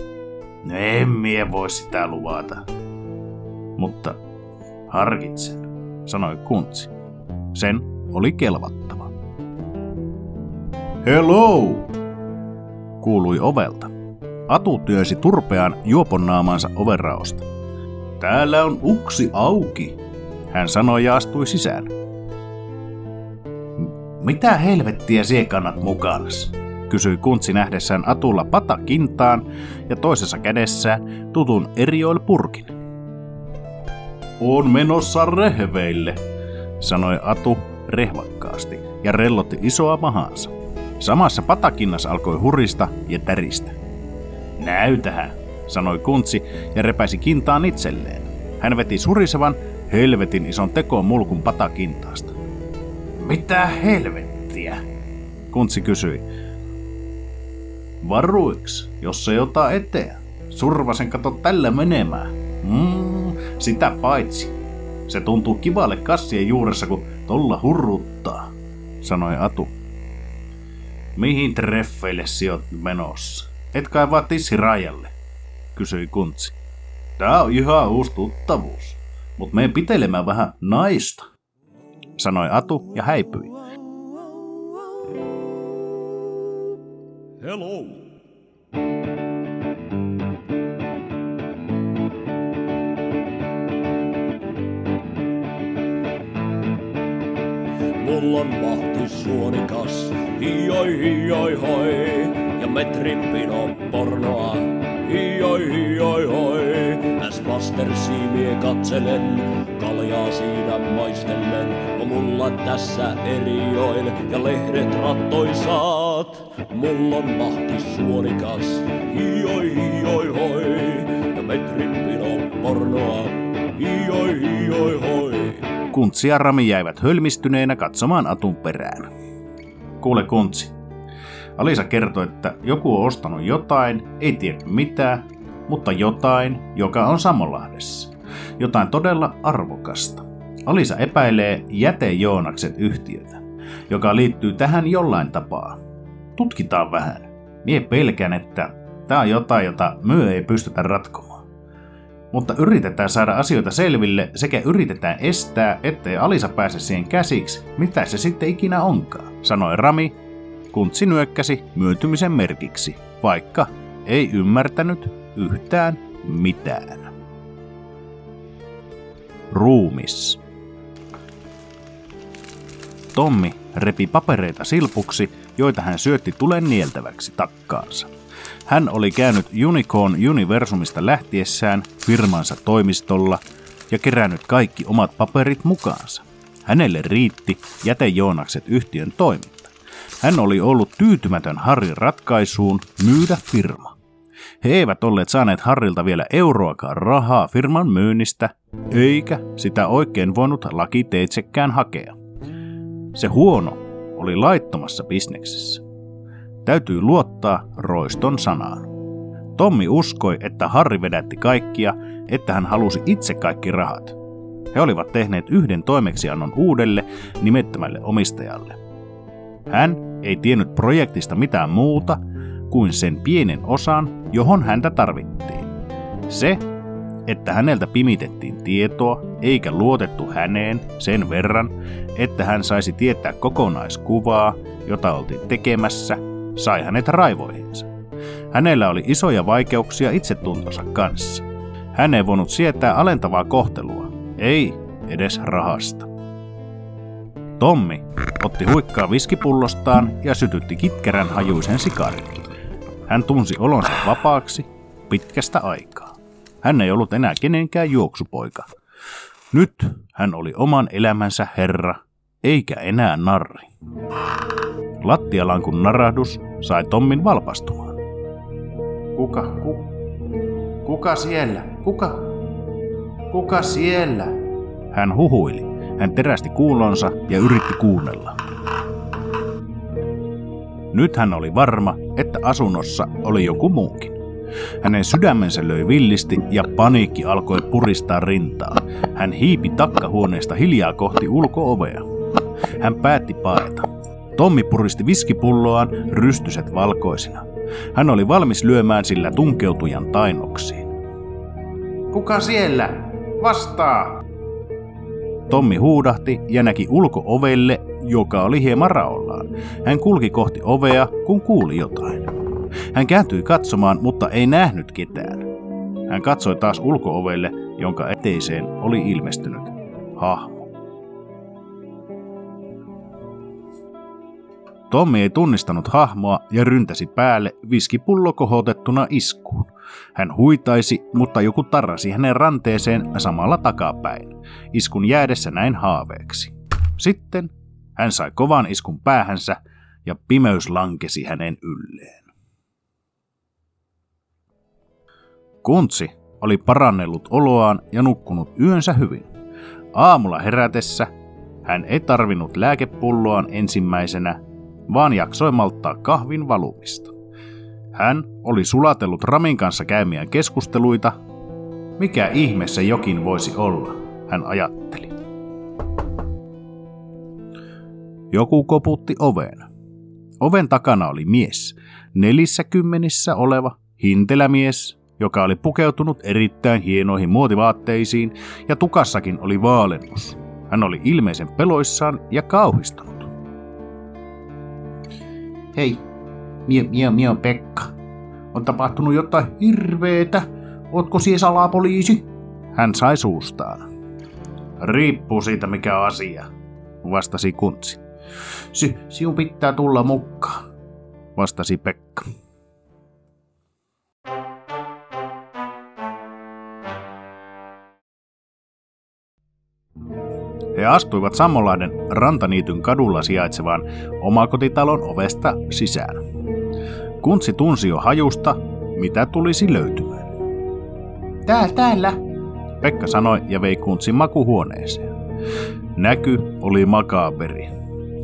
No en mie voi sitä luvata. Mutta harkitsen, sanoi Kuntsi. Sen oli kelvattava. Hello! kuului ovelta. Atu työsi turpean juoponnaamansa overraosta. Täällä on uksi auki, hän sanoi ja astui sisään. Mitä helvettiä sie kannat mukanas? kysyi kuntsi nähdessään Atulla pata kintaan ja toisessa kädessään tutun erioil purkin. On menossa rehveille, sanoi Atu rehvakkaasti ja rellotti isoa mahansa. Samassa patakinnassa alkoi hurista ja täristä. Näytähän, sanoi kuntsi ja repäisi kintaan itselleen. Hän veti surisevan, helvetin ison tekoon mulkun patakintaasta. Mitä helvettiä? Kuntsi kysyi. Varuiks, jos se ota eteen. Survasen kato tällä menemään. Mm, sitä paitsi. Se tuntuu kivalle kassien juuressa, kun tolla hurruttaa, sanoi Atu. Mihin treffeille sijoit menossa? Et kai vaan rajalle, kysyi Kuntsi. Tää on ihan uusi tuttavuus, mut meen pitelemään vähän naista, sanoi Atu ja häipyi. Hello. Mulla on mahti suonikas, hioi hioi hoi, ja metrin pino pornoa, hioi hioi hoi. Äs siimie katselen, kaljaa siinä maistellen, on mulla tässä eri joil ja lehdet rattoisaat. Mulla on mahti suonikas, hioi hioi hoi, ja metrin pino pornoa, hioi hioi hoi. Kuntsi ja Rami jäivät hölmistyneenä katsomaan Atun perään. Kuule Kuntsi. Alisa kertoi, että joku on ostanut jotain, ei tiedä mitä, mutta jotain, joka on Sammolahdessa. Jotain todella arvokasta. Alisa epäilee jätejoonakset yhtiötä, joka liittyy tähän jollain tapaa. Tutkitaan vähän. Mie pelkään, että tämä on jotain, jota myö ei pystytä ratkomaan mutta yritetään saada asioita selville sekä yritetään estää, ettei Alisa pääse siihen käsiksi, mitä se sitten ikinä onkaan, sanoi Rami. Kuntsi nyökkäsi myöntymisen merkiksi, vaikka ei ymmärtänyt yhtään mitään. Ruumis. Tommi repi papereita silpuksi, joita hän syötti tulen nieltäväksi takkaansa. Hän oli käynyt Unicorn Universumista lähtiessään firmansa toimistolla ja kerännyt kaikki omat paperit mukaansa. Hänelle riitti jätejoonakset yhtiön toiminta. Hän oli ollut tyytymätön Harrin ratkaisuun myydä firma. He eivät olleet saaneet Harrilta vielä euroakaan rahaa firman myynnistä, eikä sitä oikein voinut lakiteitsekään hakea. Se huono oli laittomassa bisneksessä. Täytyy luottaa Roiston sanaan. Tommi uskoi, että Harri vedätti kaikkia, että hän halusi itse kaikki rahat. He olivat tehneet yhden toimeksiannon uudelle nimettömälle omistajalle. Hän ei tiennyt projektista mitään muuta kuin sen pienen osan, johon häntä tarvittiin. Se, että häneltä pimitettiin tietoa eikä luotettu häneen sen verran, että hän saisi tietää kokonaiskuvaa, jota oltiin tekemässä sai hänet raivoihinsa. Hänellä oli isoja vaikeuksia itsetuntonsa kanssa. Hän ei voinut sietää alentavaa kohtelua, ei edes rahasta. Tommi otti huikkaa viskipullostaan ja sytytti kitkerän hajuisen sikarin. Hän tunsi olonsa vapaaksi pitkästä aikaa. Hän ei ollut enää kenenkään juoksupoika. Nyt hän oli oman elämänsä herra, eikä enää narri. Lattialankun narahdus sai Tommin valpastumaan. Kuka, ku, kuka siellä? Kuka? Kuka siellä? Hän huhuili. Hän terästi kuulonsa ja yritti kuunnella. Nyt hän oli varma, että asunnossa oli joku muukin. Hänen sydämensä löi villisti ja paniikki alkoi puristaa rintaa. Hän hiipi takkahuoneesta hiljaa kohti ulkoovea. Hän päätti paeta. Tommi puristi viskipulloaan rystyset valkoisina. Hän oli valmis lyömään sillä tunkeutujan tainoksiin. Kuka siellä? Vastaa! Tommi huudahti ja näki ulkoovelle, joka oli hieman raollaan. Hän kulki kohti ovea, kun kuuli jotain. Hän kääntyi katsomaan, mutta ei nähnyt ketään. Hän katsoi taas ulkoovelle, jonka eteiseen oli ilmestynyt hahmo. Tommi ei tunnistanut hahmoa ja ryntäsi päälle viskipullo kohotettuna iskuun. Hän huitaisi, mutta joku tarrasi hänen ranteeseen samalla takapäin, iskun jäädessä näin haaveeksi. Sitten hän sai kovan iskun päähänsä ja pimeys lankesi hänen ylleen. Kuntsi oli parannellut oloaan ja nukkunut yönsä hyvin. Aamulla herätessä hän ei tarvinnut lääkepulloaan ensimmäisenä, vaan jaksoi malttaa kahvin valumista. Hän oli sulatellut Ramin kanssa käymiään keskusteluita. Mikä ihme se jokin voisi olla, hän ajatteli. Joku koputti oveen. Oven takana oli mies, nelissä kymmenissä oleva hintelämies, joka oli pukeutunut erittäin hienoihin muotivaatteisiin ja tukassakin oli vaalennus. Hän oli ilmeisen peloissaan ja kauhistunut. Hei, mie, mie, mie Pekka. On tapahtunut jotain hirveetä. Ootko siellä salapoliisi? Hän sai suustaan. Riippuu siitä mikä asia, vastasi Kuntsi. Si, sinun pitää tulla mukaan, vastasi Pekka. He astuivat Sammolahden rantaniityn kadulla sijaitsevaan omakotitalon ovesta sisään. Kuntsi tunsi jo hajusta, mitä tulisi löytymään. Tää, täällä, Pekka sanoi ja vei Kuntsin makuhuoneeseen. Näky oli makaaberi.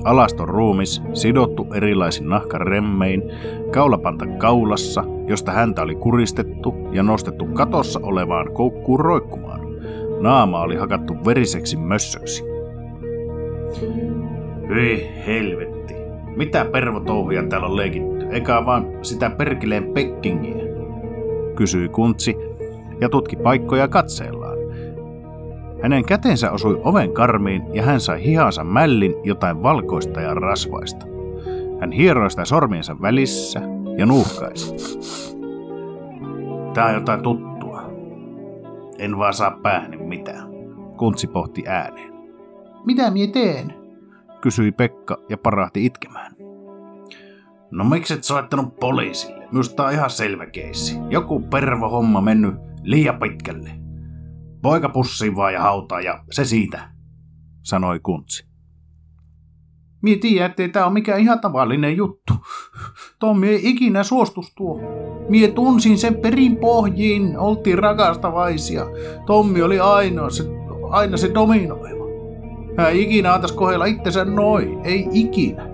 Alaston ruumis, sidottu erilaisin nahkaremmein, kaulapanta kaulassa, josta häntä oli kuristettu ja nostettu katossa olevaan koukkuun roikkumaan. Naama oli hakattu veriseksi mössöksi. Hyi helvetti. Mitä pervotouhuja täällä on leikitty? Eikä vaan sitä perkeleen pekkingiä. Kysyi kuntsi ja tutki paikkoja katseellaan. Hänen kätensä osui oven karmiin ja hän sai hihansa mällin jotain valkoista ja rasvaista. Hän hieroi sitä sormiensa välissä ja nuuhkaisi. Tää on jotain tuttua. En vaan saa päähäni mitään. Kuntsi pohti ääneen. Mitä mie teen? Kysyi Pekka ja parahti itkemään. No mikset soittanut poliisille? Minusta on ihan selvä keissi. Joku pervo homma mennyt liian pitkälle. Poika pussiin vaan ja hautaa ja se siitä, sanoi Kuntsi. Mie tiedä, ettei tää ole mikään ihan tavallinen juttu. Tommi ei ikinä suostus tuo. Mie tunsin sen perin pohjiin, oltiin rakastavaisia. Tommi oli ainoa se, aina se dominoiva. Hän ei ikinä antaisi kohdella itsensä noin, ei ikinä.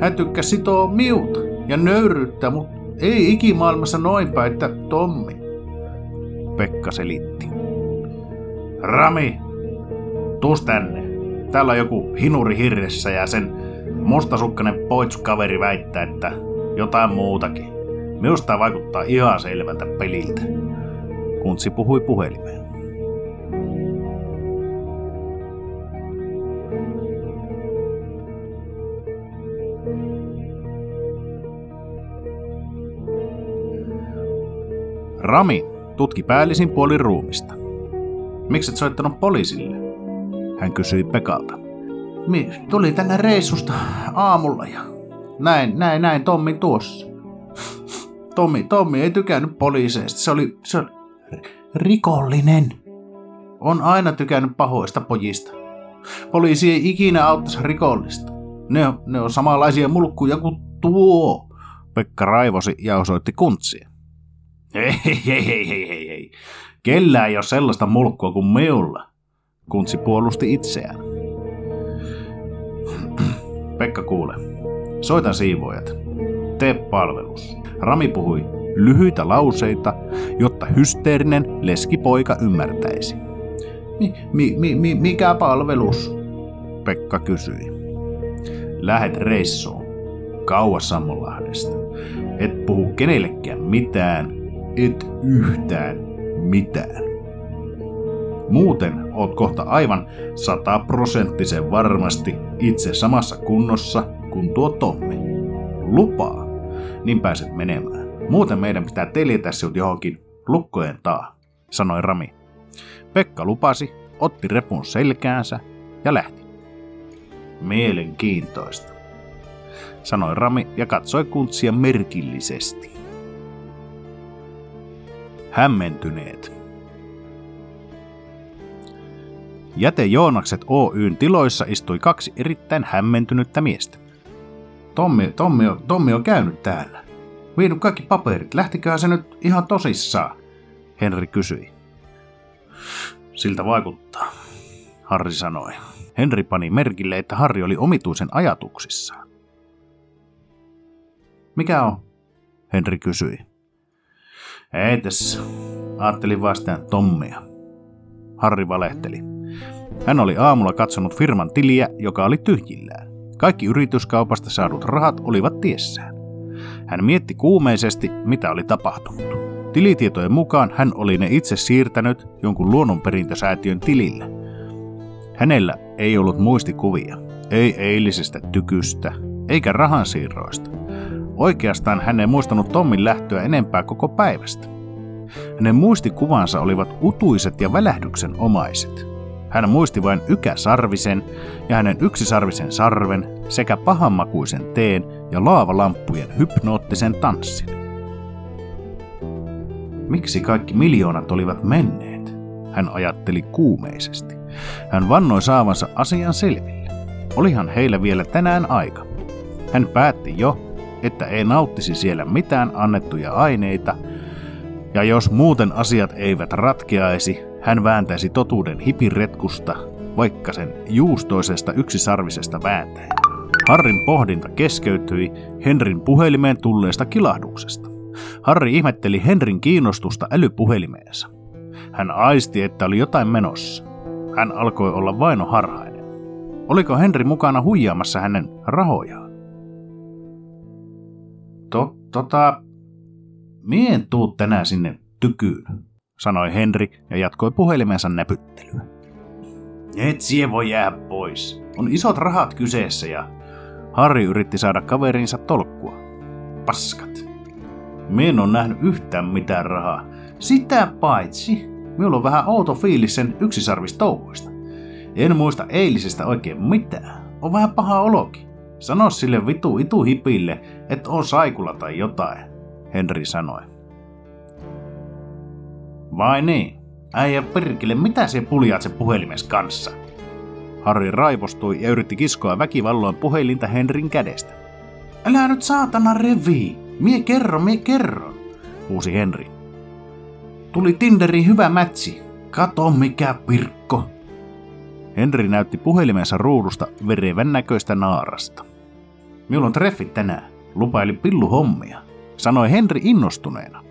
Hän tykkäsi sitoa miuta ja nöyryyttä, mutta ei ikimaailmassa noinpä, että Tommi. Pekka selitti. Rami, tuus tänne. Täällä on joku hinuri hirressä ja sen mustasukkainen poitsukaveri väittää, että jotain muutakin. Minusta vaikuttaa ihan selvältä peliltä. Kuntsi puhui puhelimeen. Rami tutki päällisin puolin ruumista. Miksi et soittanut poliisille? Hän kysyi Pekalta. Mi tuli tänne reissusta aamulla ja näin, näin, näin Tommi tuossa. Tommi, Tommi ei tykännyt poliiseista. Se oli, se oli rikollinen. On aina tykännyt pahoista pojista. Poliisi ei ikinä auttaisi rikollista. Ne on, ne on samanlaisia mulkkuja kuin tuo. Pekka raivosi ja osoitti kuntsia. Hei, hei, hei, hei, hei, Kellään ei ole sellaista mulkkua kuin meulla. Kuntsi puolusti itseään. Pekka kuule. Soitan siivoojat. Tee palvelus. Rami puhui lyhyitä lauseita, jotta hysteerinen leskipoika ymmärtäisi. Mi, mi, mi, mi, mikä palvelus? Pekka kysyi. Lähet reissuun. Kauas Sammonlahdesta. Et puhu kenellekään mitään, et yhtään mitään. Muuten oot kohta aivan sataprosenttisen varmasti itse samassa kunnossa kuin tuo Tommi. Lupaa, niin pääset menemään. Muuten meidän pitää teljetä sinut johonkin lukkojen taa, sanoi Rami. Pekka lupasi, otti repun selkäänsä ja lähti. Mielenkiintoista, sanoi Rami ja katsoi kuntsia merkillisesti. Hämmentyneet. Jäte Joonakset Oyn tiloissa istui kaksi erittäin hämmentynyttä miestä. Tommi, Tommi, on, Tommi on käynyt täällä. Vienyt kaikki paperit. Lähtiköhän se nyt ihan tosissaan? Henri kysyi. Siltä vaikuttaa, Harri sanoi. Henri pani merkille, että Harri oli omituisen ajatuksissaan. Mikä on? Henri kysyi. Ei tässä. Ajattelin vastaan Tommia. Harri valehteli. Hän oli aamulla katsonut firman tiliä, joka oli tyhjillään. Kaikki yrityskaupasta saadut rahat olivat tiessään. Hän mietti kuumeisesti, mitä oli tapahtunut. Tilitietojen mukaan hän oli ne itse siirtänyt jonkun luonnonperintösäätiön tilille. Hänellä ei ollut muistikuvia, ei eilisestä tykystä, eikä rahansiirroista. Oikeastaan hän ei muistanut Tommin lähtöä enempää koko päivästä. Hänen muistikuvansa olivat utuiset ja välähdyksen omaiset. Hän muisti vain ykäsarvisen ja hänen yksisarvisen sarven sekä pahanmakuisen teen ja laavalamppujen hypnoottisen tanssin. Miksi kaikki miljoonat olivat menneet? Hän ajatteli kuumeisesti. Hän vannoi saavansa asian selville. Olihan heillä vielä tänään aika. Hän päätti jo, että ei nauttisi siellä mitään annettuja aineita, ja jos muuten asiat eivät ratkeaisi, hän vääntäisi totuuden hipiretkusta, vaikka sen juustoisesta yksisarvisesta vääntäen. Harrin pohdinta keskeytyi Henrin puhelimeen tulleesta kilahduksesta. Harri ihmetteli Henrin kiinnostusta älypuhelimeensa. Hän aisti, että oli jotain menossa. Hän alkoi olla vaino harhainen. Oliko Henri mukana huijaamassa hänen rahojaan? To, tota, mien tuu tänään sinne tykyyn, sanoi Henri ja jatkoi puhelimensa näpyttelyä. Et sie voi jää pois. On isot rahat kyseessä ja Harri yritti saada kaverinsa tolkkua. Paskat. Mien on nähnyt yhtään mitään rahaa. Sitä paitsi, minulla on vähän outo fiilis sen yksisarvistouhuista. En muista eilisestä oikein mitään. On vähän paha olokin. Sano sille vitu itu hipille, että on saikulla tai jotain, Henri sanoi. Vai niin? Äijä perkele, mitä se puljaat se puhelimes kanssa? Harri raivostui ja yritti kiskoa väkivalloin puhelinta Henrin kädestä. Älä nyt saatana revi! Mie kerron, mie kerron, huusi Henri. Tuli Tinderiin hyvä mätsi. Kato mikä pirkko. Henri näytti puhelimensa ruudusta verevän näköistä naarasta. Minulla on treffit tänään. Lupaili pilluhommia, sanoi Henri innostuneena.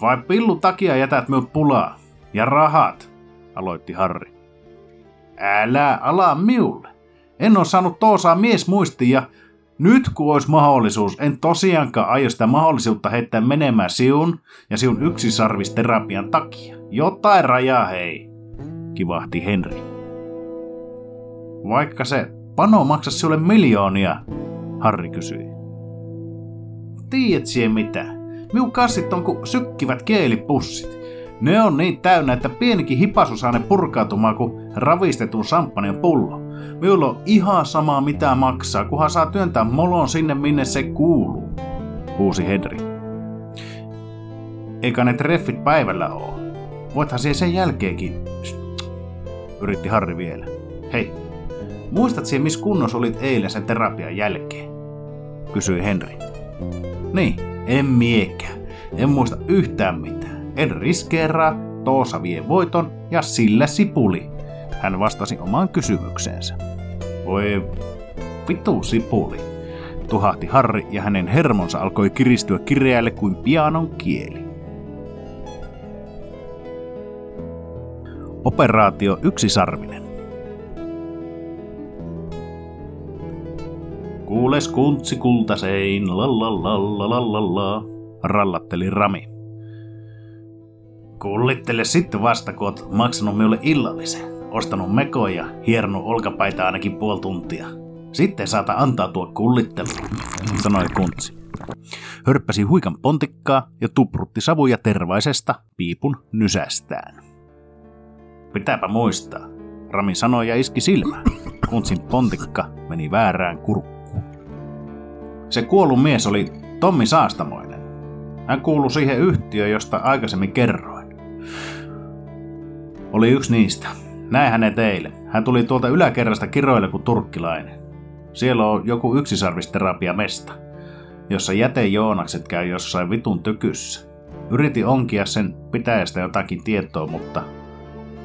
Vai pillu takia jätät minut pulaa? Ja rahat, aloitti Harri. Älä ala miulle. En ole saanut toosaa mies muistia nyt kun olisi mahdollisuus, en tosiaankaan aio sitä mahdollisuutta heittää menemään siun ja siun yksisarvisterapian takia. Jotain rajaa hei, kivahti Henri. Vaikka se pano maksa sinulle miljoonia, Harri kysyi. Tiedät siihen mitä? Minun kassit on kuin sykkivät keelipussit. Ne on niin täynnä, että pienikin hipasu saa ne purkautumaan kuin ravistetun samppanjan pullo. Minulla on ihan sama mitä maksaa, kunhan saa työntää molon sinne minne se kuuluu, huusi Henri. Eikä ne treffit päivällä oo. Voithan siihen sen jälkeenkin, yritti Harri vielä. Hei, muistat siihen, missä kunnossa olit eilen sen terapian jälkeen? Kysyi Henri. Niin, en miekään. En muista yhtään mitään. En riskeeraa, Toosa vie voiton ja sillä sipuli. Hän vastasi omaan kysymykseensä. Voi, vitu sipuli, tuhahti Harri ja hänen hermonsa alkoi kiristyä kireälle kuin pianon kieli. Operaatio Yksisarvinen. Kuules kuntsi kultasein, la la la la la la la, rallatteli Rami. Kullittele sitten vasta, kun oot maksanut minulle illallisen, ostanut mekoja ja hieronnut olkapaita ainakin puoli tuntia. Sitten saata antautua kullitteluun, sanoi kuntsi. Hörppäsi huikan pontikkaa ja tuprutti savuja tervaisesta piipun nysästään. Pitääpä muistaa, Rami sanoi ja iski silmään. Kuntsin pontikka meni väärään kurkkuun. Se kuollut mies oli Tommi Saastamoinen. Hän kuului siihen yhtiöön, josta aikaisemmin kerroin. Oli yksi niistä. Näin hänet teille. Hän tuli tuolta yläkerrasta kiroille kuin turkkilainen. Siellä on joku yksisarvisterapia mesta, jossa jätejoonakset käy jossain vitun tykyssä. Yritin onkia sen pitäjästä jotakin tietoa, mutta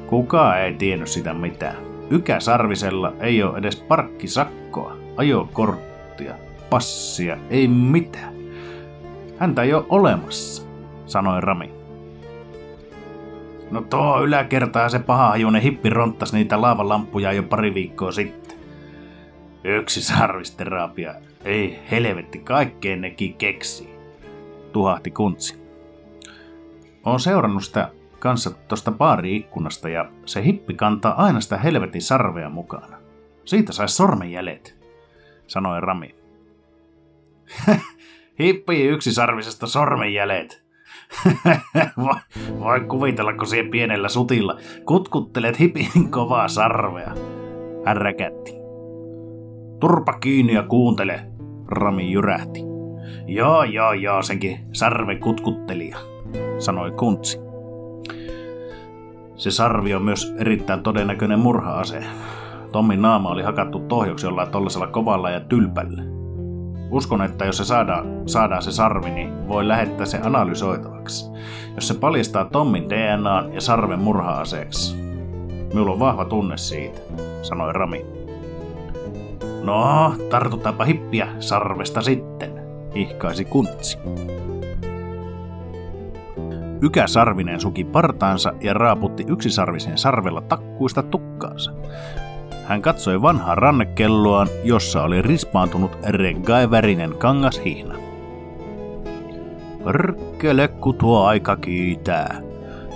kukaan ei tiennyt sitä mitään. Ykä Sarvisella ei ole edes parkkisakkoa, ajokorttia, passia, ei mitään. Häntä ei ole olemassa, sanoi Rami. No tuo yläkertaa se pahahajuinen hippi ronttas niitä laavalampuja jo pari viikkoa sitten. Yksi sarvisterapia. Ei helvetti, kaikkeen nekin keksi. Tuhahti kuntsi. Olen seurannut sitä kanssa tuosta baari-ikkunasta ja se hippi kantaa aina sitä helvetin sarvea mukana. Siitä sai sormenjäljet, sanoi Rami. hippi yksisarvisesta sormenjäljet. voi, voi kuvitella, kun siihen pienellä sutilla kutkuttelet hipin kovaa sarvea. Hän räkätti. Turpa kiinni ja kuuntele, Rami jyrähti. Joo, joo, joo, senkin sarve kutkuttelija, sanoi kuntsi. Se sarvi on myös erittäin todennäköinen murha-ase. Tommin naama oli hakattu tohjoksi jollain tollasella kovalla ja tylpällä. Uskon, että jos se saadaan, saadaan se sarvi, niin voi lähettää se analysoitavaksi. Jos se paljastaa Tommin DNAn ja sarven murha-aseeksi. Minulla on vahva tunne siitä, sanoi Rami. No, tartutaanpa hippiä sarvesta sitten, ihkaisi kuntsi. Ykä Sarvinen suki partaansa ja raaputti yksisarvisen sarvella takkuista tukkaansa. Hän katsoi vanhaa rannekelloaan, jossa oli rispaantunut reggae-värinen kangashihna. Perkele, kun tuo aika kiitää.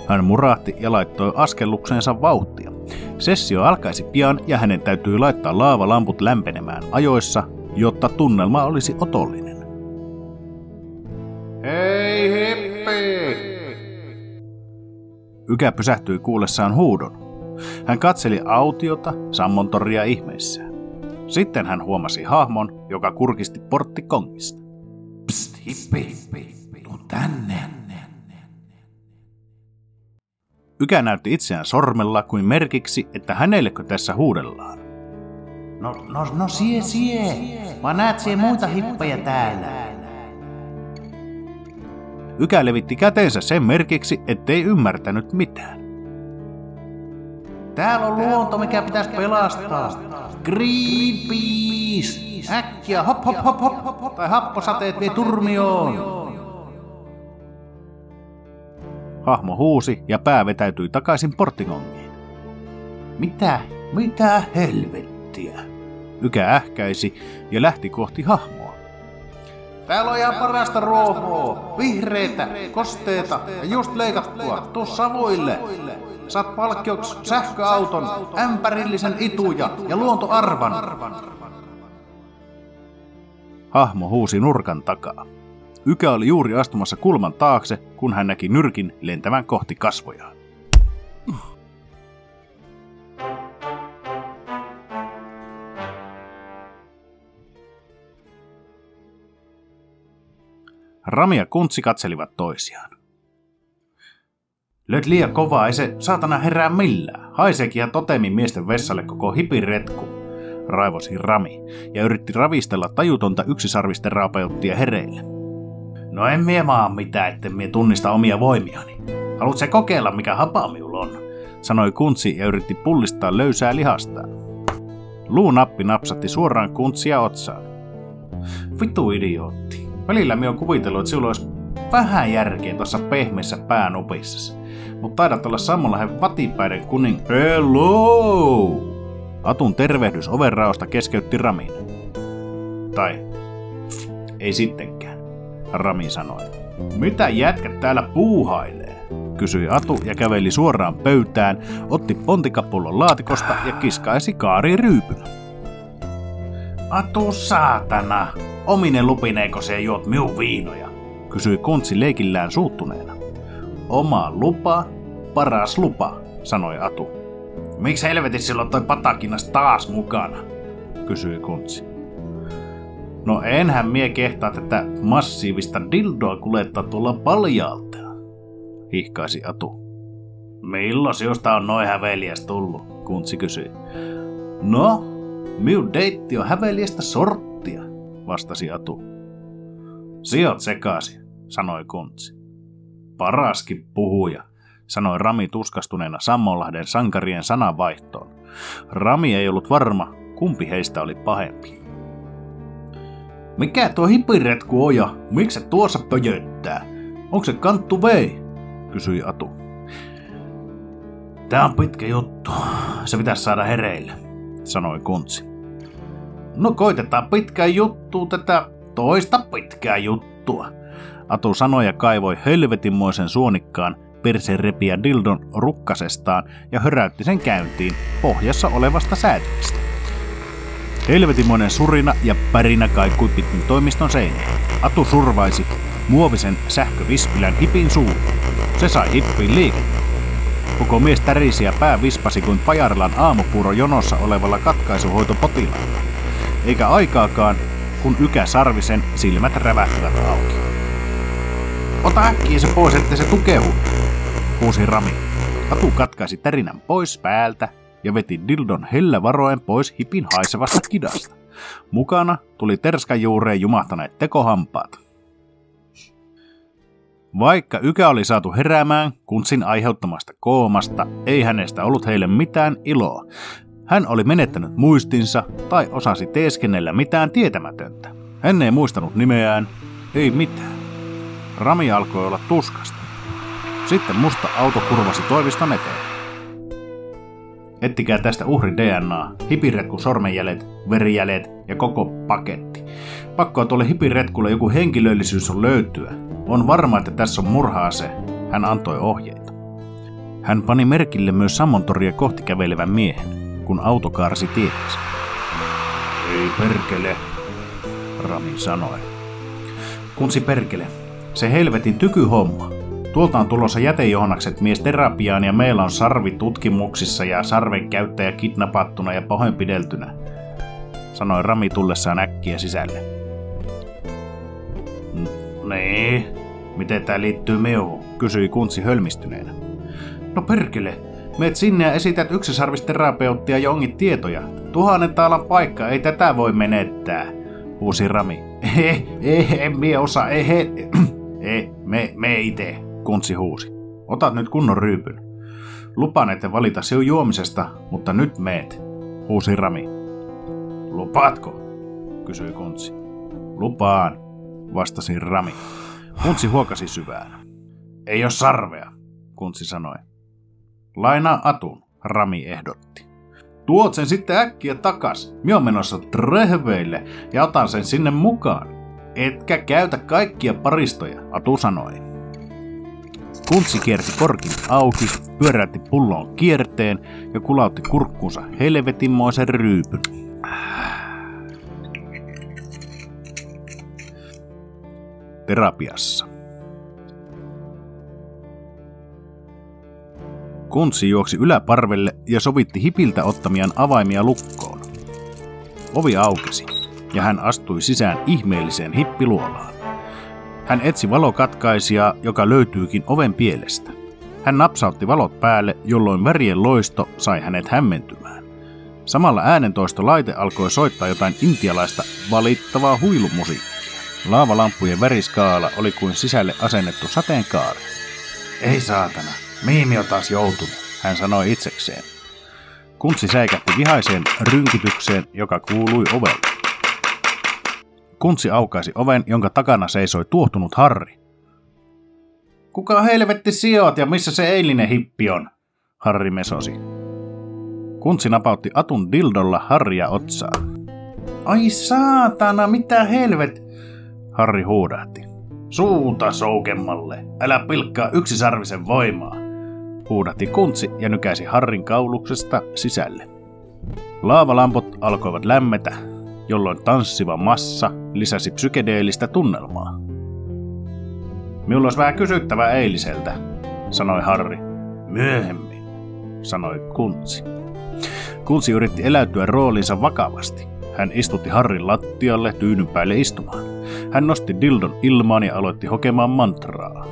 Hän murahti ja laittoi askellukseensa vauhtia. Sessio alkaisi pian ja hänen täytyy laittaa laavalamput lämpenemään ajoissa, jotta tunnelma olisi otollinen. Hei hippi! Ykä pysähtyi kuullessaan huudon. Hän katseli autiota sammontoria ihmeissään. Sitten hän huomasi hahmon, joka kurkisti porttikongista. Psst, hippi, tuu tänne. Ykä näytti itseään sormella kuin merkiksi, että hänellekö tässä huudellaan. No, no, no sie, sie. Mä näet sie muita hippoja täällä. Ykä levitti käteensä sen merkiksi, ettei ymmärtänyt mitään. Täällä on luonto, mikä pitäisi pelastaa. Greenpeace! Äkkiä, hop, hop, hop, hop, hop, tai happosateet vie turmioon. Hahmo huusi ja pää vetäytyi takaisin porttigongiin. Mitä? Mitä helvettiä? Ykä ähkäisi ja lähti kohti hahmoa. Täällä on ihan parasta ruohoa, vihreitä, kosteita ja just leikattua. Tuu savuille. Saat palkkioksi sähköauton, ämpärillisen ituja ja luontoarvan. Hahmo huusi nurkan takaa. Ykä oli juuri astumassa kulman taakse, kun hän näki nyrkin lentävän kohti kasvojaan. Rami ja Kuntsi katselivat toisiaan. Löt liian kovaa, ei se saatana herää millään. Haiseekin ja totemin miesten vessalle koko hipiretku, raivosi Rami ja yritti ravistella tajutonta yksisarvisten raapeuttia hereille. No en mie maa mitään, etten mie tunnista omia voimiani. Haluat se kokeilla, mikä hapa minulla on? sanoi kuntsi ja yritti pullistaa löysää lihastaan. Luunappi napsatti suoraan kuntsia otsaan. Vittu idiootti. Välillä me on kuvitellut, että sinulla olisi vähän järkeä tuossa pehmeässä päänupissa. Mutta taidat olla Sammonlahden vatipäiden kuning... Hello! Atun tervehdys overraosta keskeytti Ramin. Tai ei sittenkään, Rami sanoi. Mitä jätkät täällä puuhailee? kysyi Atu ja käveli suoraan pöytään, otti pontikapullon laatikosta ja kiskaisi kaari ryypyn. Atu saatana, omine lupineeko se juot miu viinoja? kysyi Kuntsi leikillään suuttuneena. Oma lupa, paras lupa, sanoi Atu. Miksi helvetissä silloin toi patakinas taas mukana? kysyi Kuntsi. No enhän mie kehtaa tätä massiivista dildoa kuljettaa tuolla paljalta, hihkaisi Atu. Milloin sinusta on noin häveliäs tullut? Kuntsi kysyi. No, minun deitti on häveliästä sorttia, vastasi Atu. Siot sekasi, sanoi Kuntsi. Paraskin puhuja, sanoi Rami tuskastuneena Sammonlahden sankarien sananvaihtoon. Rami ei ollut varma, kumpi heistä oli pahempi. Mikä tuo hipiretku on ja miksi se tuossa pöjöttää? Onko se kanttu vei? kysyi Atu. Tää on pitkä juttu. Se pitäisi saada hereille, sanoi Kuntsi. No koitetaan pitkää juttua tätä toista pitkää juttua. Atu sanoi ja kaivoi helvetinmoisen suonikkaan perseen repiä dildon rukkasestaan ja höräytti sen käyntiin pohjassa olevasta säätimistä. Helvetimoinen surina ja pärinä kaikui pitkin toimiston seinää. Atu survaisi muovisen sähkövispilän hipin suun. Se sai hippiin liikettä. Koko mies tärisi ja pää vispasi kuin Pajarlan aamupuuro jonossa olevalla katkaisuhoitopotilaalla. Eikä aikaakaan, kun Ykä Sarvisen silmät rävähtivät auki. Ota äkkiä se pois, ettei se tukehu, huusi Rami. Atu katkaisi tärinän pois päältä ja veti dildon hellä varoen pois hipin haisevasta kidasta. Mukana tuli terskan juureen jumahtaneet tekohampaat. Vaikka Ykä oli saatu heräämään kuntsin aiheuttamasta koomasta, ei hänestä ollut heille mitään iloa. Hän oli menettänyt muistinsa tai osasi teeskennellä mitään tietämätöntä. Hän ei muistanut nimeään, ei mitään. Rami alkoi olla tuskasta. Sitten musta auto kurvasi toiviston eteen. Ettikää tästä uhri DNA, hipiretku sormenjäljet, verijäljet ja koko paketti. Pakkoa tuolle hipiretkulle joku henkilöllisyys on löytyä. On varma, että tässä on murhaa se. Hän antoi ohjeita. Hän pani merkille myös Sammontoria kohti kävelevän miehen, kun auto kaarsi tiehensä. Ei perkele, Rami sanoi. Kunsi perkele, se helvetin tykyhomma. Tuolta on tulossa jätejohnakset mies terapiaan ja meillä on sarvi tutkimuksissa ja sarven käyttäjä kidnapattuna ja pahoinpideltynä, sanoi Rami tullessaan äkkiä sisälle. Niin, miten tämä liittyy meuhun, kysyi Kuntsi hölmistyneenä. No perkele, meet sinne ja esität yksisarvisterapeuttia ja ongit tietoja. Tuhannen taalan paikka, ei tätä voi menettää, huusi Rami. Eh, eh, en mie osaa, eh, eh me, me itse kuntsi huusi. Otat nyt kunnon ryypyn. Lupaan, että valita sinun juomisesta, mutta nyt meet, huusi Rami. Lupaatko? kysyi kuntsi. Lupaan, vastasi Rami. Kuntsi huokasi syvään. Ei ole sarvea, kuntsi sanoi. Lainaa Atun, Rami ehdotti. Tuot sen sitten äkkiä takas. Minä on menossa trehveille ja otan sen sinne mukaan. Etkä käytä kaikkia paristoja, Atu sanoi. Kuntsi kierti korkin auki, pyöräytti pulloon kierteen ja kulautti kurkkunsa helvetinmoisen ryypyn. Terapiassa. Kuntsi juoksi yläparvelle ja sovitti hipiltä ottamiaan avaimia lukkoon. Ovi aukesi ja hän astui sisään ihmeelliseen hippiluolaan. Hän etsi valokatkaisijaa, joka löytyykin oven pielestä. Hän napsautti valot päälle, jolloin värien loisto sai hänet hämmentymään. Samalla äänentoistolaite alkoi soittaa jotain intialaista valittavaa huilumusiikkia. Laavalampujen väriskaala oli kuin sisälle asennettu sateenkaari. Ei saatana, mihin on taas joutunut, hän sanoi itsekseen. Kuntsi säikähti vihaiseen rynkitykseen, joka kuului ovelle. Kuntsi aukaisi oven, jonka takana seisoi tuohtunut Harri. Kuka helvetti sijoat ja missä se eilinen hippi on? Harri mesosi. Kuntsi napautti Atun dildolla Harria otsaan. Ai saatana, mitä helvet? Harri huudahti. Suuta soukemmalle, älä pilkkaa yksisarvisen voimaa. Huudahti kuntsi ja nykäisi Harrin kauluksesta sisälle. Laavalamput alkoivat lämmetä, jolloin tanssiva massa lisäsi psykedeellistä tunnelmaa. Minulla olisi vähän kysyttävää eiliseltä, sanoi Harri. Myöhemmin, sanoi Kuntsi. Kuntsi yritti eläytyä roolinsa vakavasti. Hän istutti Harrin lattialle tyynyn päälle istumaan. Hän nosti dildon ilmaan ja aloitti hokemaan mantraa.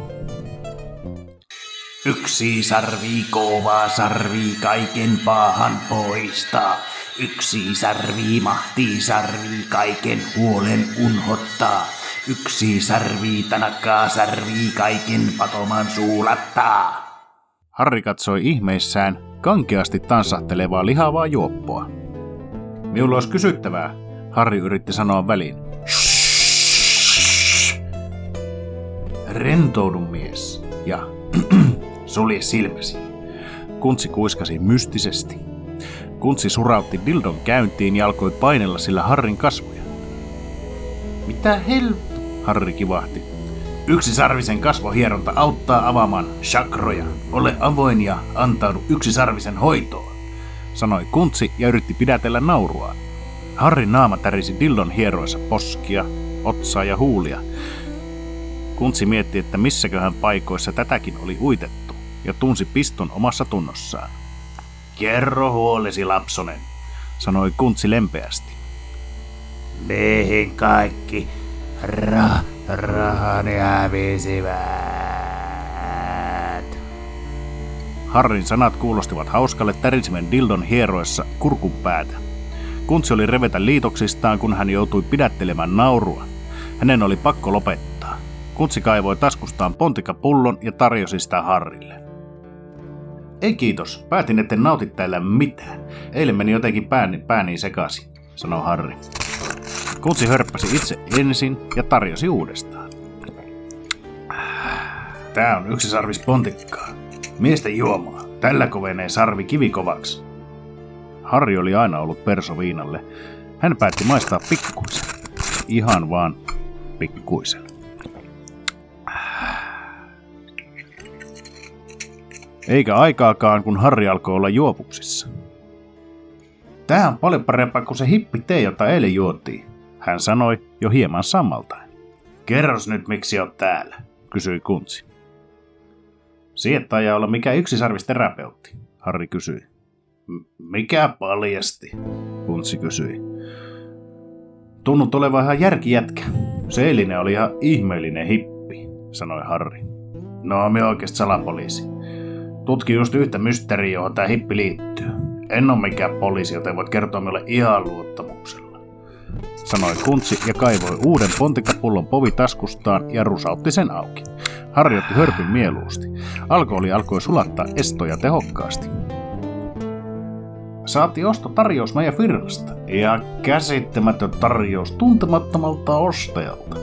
Yksi sarvi kovaa sarvi kaiken pahan poistaa. Yksi sarvi mahti sarvi kaiken huolen unhottaa. Yksi sarvi tanakkaa sarvi kaiken patoman suulattaa. Harri katsoi ihmeissään kankeasti tanssahtelevaa lihavaa juoppoa. Minulla olisi kysyttävää, Harri yritti sanoa väliin. Rentoudu mies ja sulje silmäsi. Kuntsi kuiskasi mystisesti. Kuntsi surautti dildon käyntiin ja alkoi painella sillä Harrin kasvoja. Mitä hel... Harri kivahti. Yksisarvisen kasvohieronta auttaa avaamaan chakroja. Ole avoin ja antaudu yksisarvisen hoitoon, sanoi Kuntsi ja yritti pidätellä naurua. Harrin naama tärisi dildon hieroissa poskia, otsaa ja huulia. Kuntsi mietti, että missäköhän paikoissa tätäkin oli uitettu, ja tunsi piston omassa tunnossaan. Kerro huolesi, lapsonen, sanoi Kuntsi lempeästi. Mihin kaikki ra- rahani hävisivät? Harrin sanat kuulostivat hauskalle tärisimen dildon hieroissa kurkun päätä. Kuntsi oli revetä liitoksistaan, kun hän joutui pidättelemään naurua. Hänen oli pakko lopettaa. Kuntsi kaivoi taskustaan pontikapullon ja tarjosi sitä Harrille. Ei kiitos, päätin etten nauti täällä mitään. Eilen meni jotenkin pääni, pääni sekaisin, sanoi Harri. Kuntsi hörppäsi itse ensin ja tarjosi uudestaan. Tää on yksi sarvis pontikkaa. Miesten juomaa. Tällä kovenee sarvi kivikovaksi. Harri oli aina ollut perso viinalle. Hän päätti maistaa pikkuisen. Ihan vaan pikkuisen. Eikä aikaakaan, kun Harri alkoi olla juopuksissa. Tää on paljon parempaa kuin se hippi tee, jota eilen juotiin, hän sanoi jo hieman sammaltain. Kerros nyt, miksi oot täällä, kysyi Kuntsi. Siettaa ja olla mikä yksisarvisterapeutti, Harri kysyi. Mikä paljasti? Kuntsi kysyi. Tunnut olevan ihan järkijätkä. Se eilinen oli ihan ihmeellinen hippi, sanoi Harri. No, me oikeasti salapoliisi. Tutki just yhtä mysteeriä, johon tämä hippi liittyy. En ole mikään poliisi, joten voit kertoa minulle ihan luottamuksella. Sanoi Kuntsi ja kaivoi uuden pontikapullon povi taskustaan ja rusautti sen auki. Harri otti hörpyn mieluusti. Alkoholi alkoi sulattaa estoja tehokkaasti. Saatiin ostotarjous meidän firmasta. Ja käsittämätön tarjous tuntemattomalta ostajalta.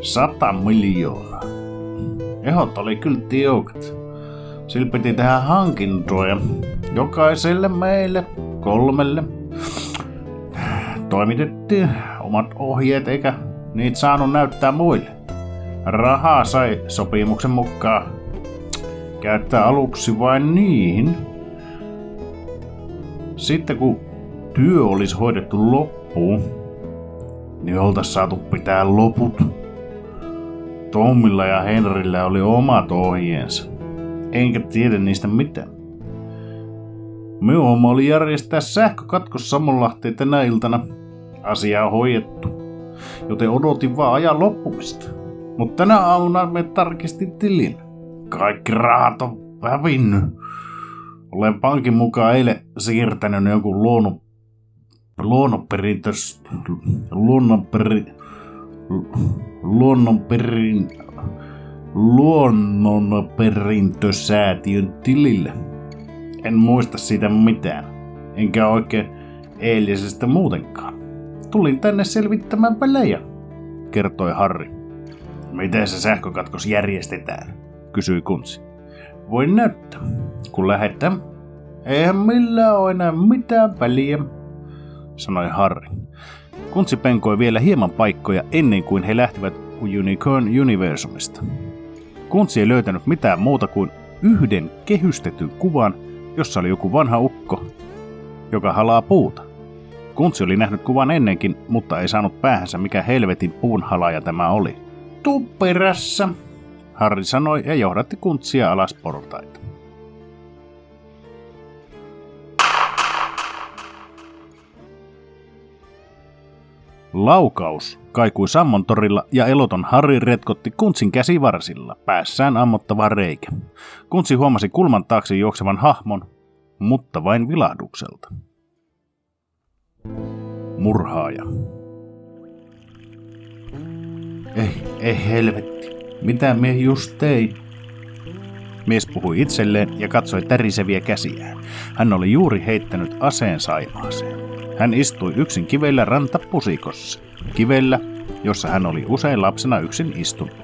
Sata miljoonaa. Ehot oli kyllä tiukat. Sillä piti tehdä hankintoja. Jokaiselle meille, kolmelle. Toimitettiin omat ohjeet eikä niitä saanut näyttää muille. Rahaa sai sopimuksen mukaan käyttää aluksi vain niihin. Sitten kun työ olisi hoidettu loppuun, niin oltaisiin saatu pitää loput. Tommilla ja Henrillä oli omat ohjeensa enkä tiedä niistä mitään. Minun homma oli järjestää sähkökatkos Samonlahteen tänä iltana. Asia on hoidettu, joten odotin vaan ajan loppumista. Mutta tänä aamuna me tarkistin tilin. Kaikki rahat on hävinnyt. Olen pankin mukaan eilen siirtänyt jonkun luonnon, luonnonperintös, luonnonperi, luonnonperin, luonnonperintösäätiön tilille. En muista siitä mitään. enkä oikein eilisestä muutenkaan. Tulin tänne selvittämään pelejä, kertoi Harri. Miten se sähkökatkos järjestetään? kysyi Kuntsi. Voin näyttää, kun lähetään. Eihän millään ole enää mitään väliä, sanoi Harri. Kuntsi penkoi vielä hieman paikkoja ennen kuin he lähtivät Unicorn Universumista. Kuntsi ei löytänyt mitään muuta kuin yhden kehystetyn kuvan, jossa oli joku vanha ukko, joka halaa puuta. Kuntsi oli nähnyt kuvan ennenkin, mutta ei saanut päähänsä mikä helvetin puunhalaja tämä oli. Tuu perässä, Harri sanoi ja johdatti kuntsia alas portaita. Laukaus kaikui Sammon torilla ja eloton Harri retkotti Kuntsin käsivarsilla, päässään ammottava reikä. Kuntsi huomasi kulman taakse juoksevan hahmon, mutta vain vilahdukselta. Murhaaja. Ei, ei helvetti. Mitä me just tein? Mies puhui itselleen ja katsoi täriseviä käsiään. Hän oli juuri heittänyt aseen saimaaseen. Hän istui yksin kivellä rantapusikossa. Kivellä, jossa hän oli usein lapsena yksin istunut.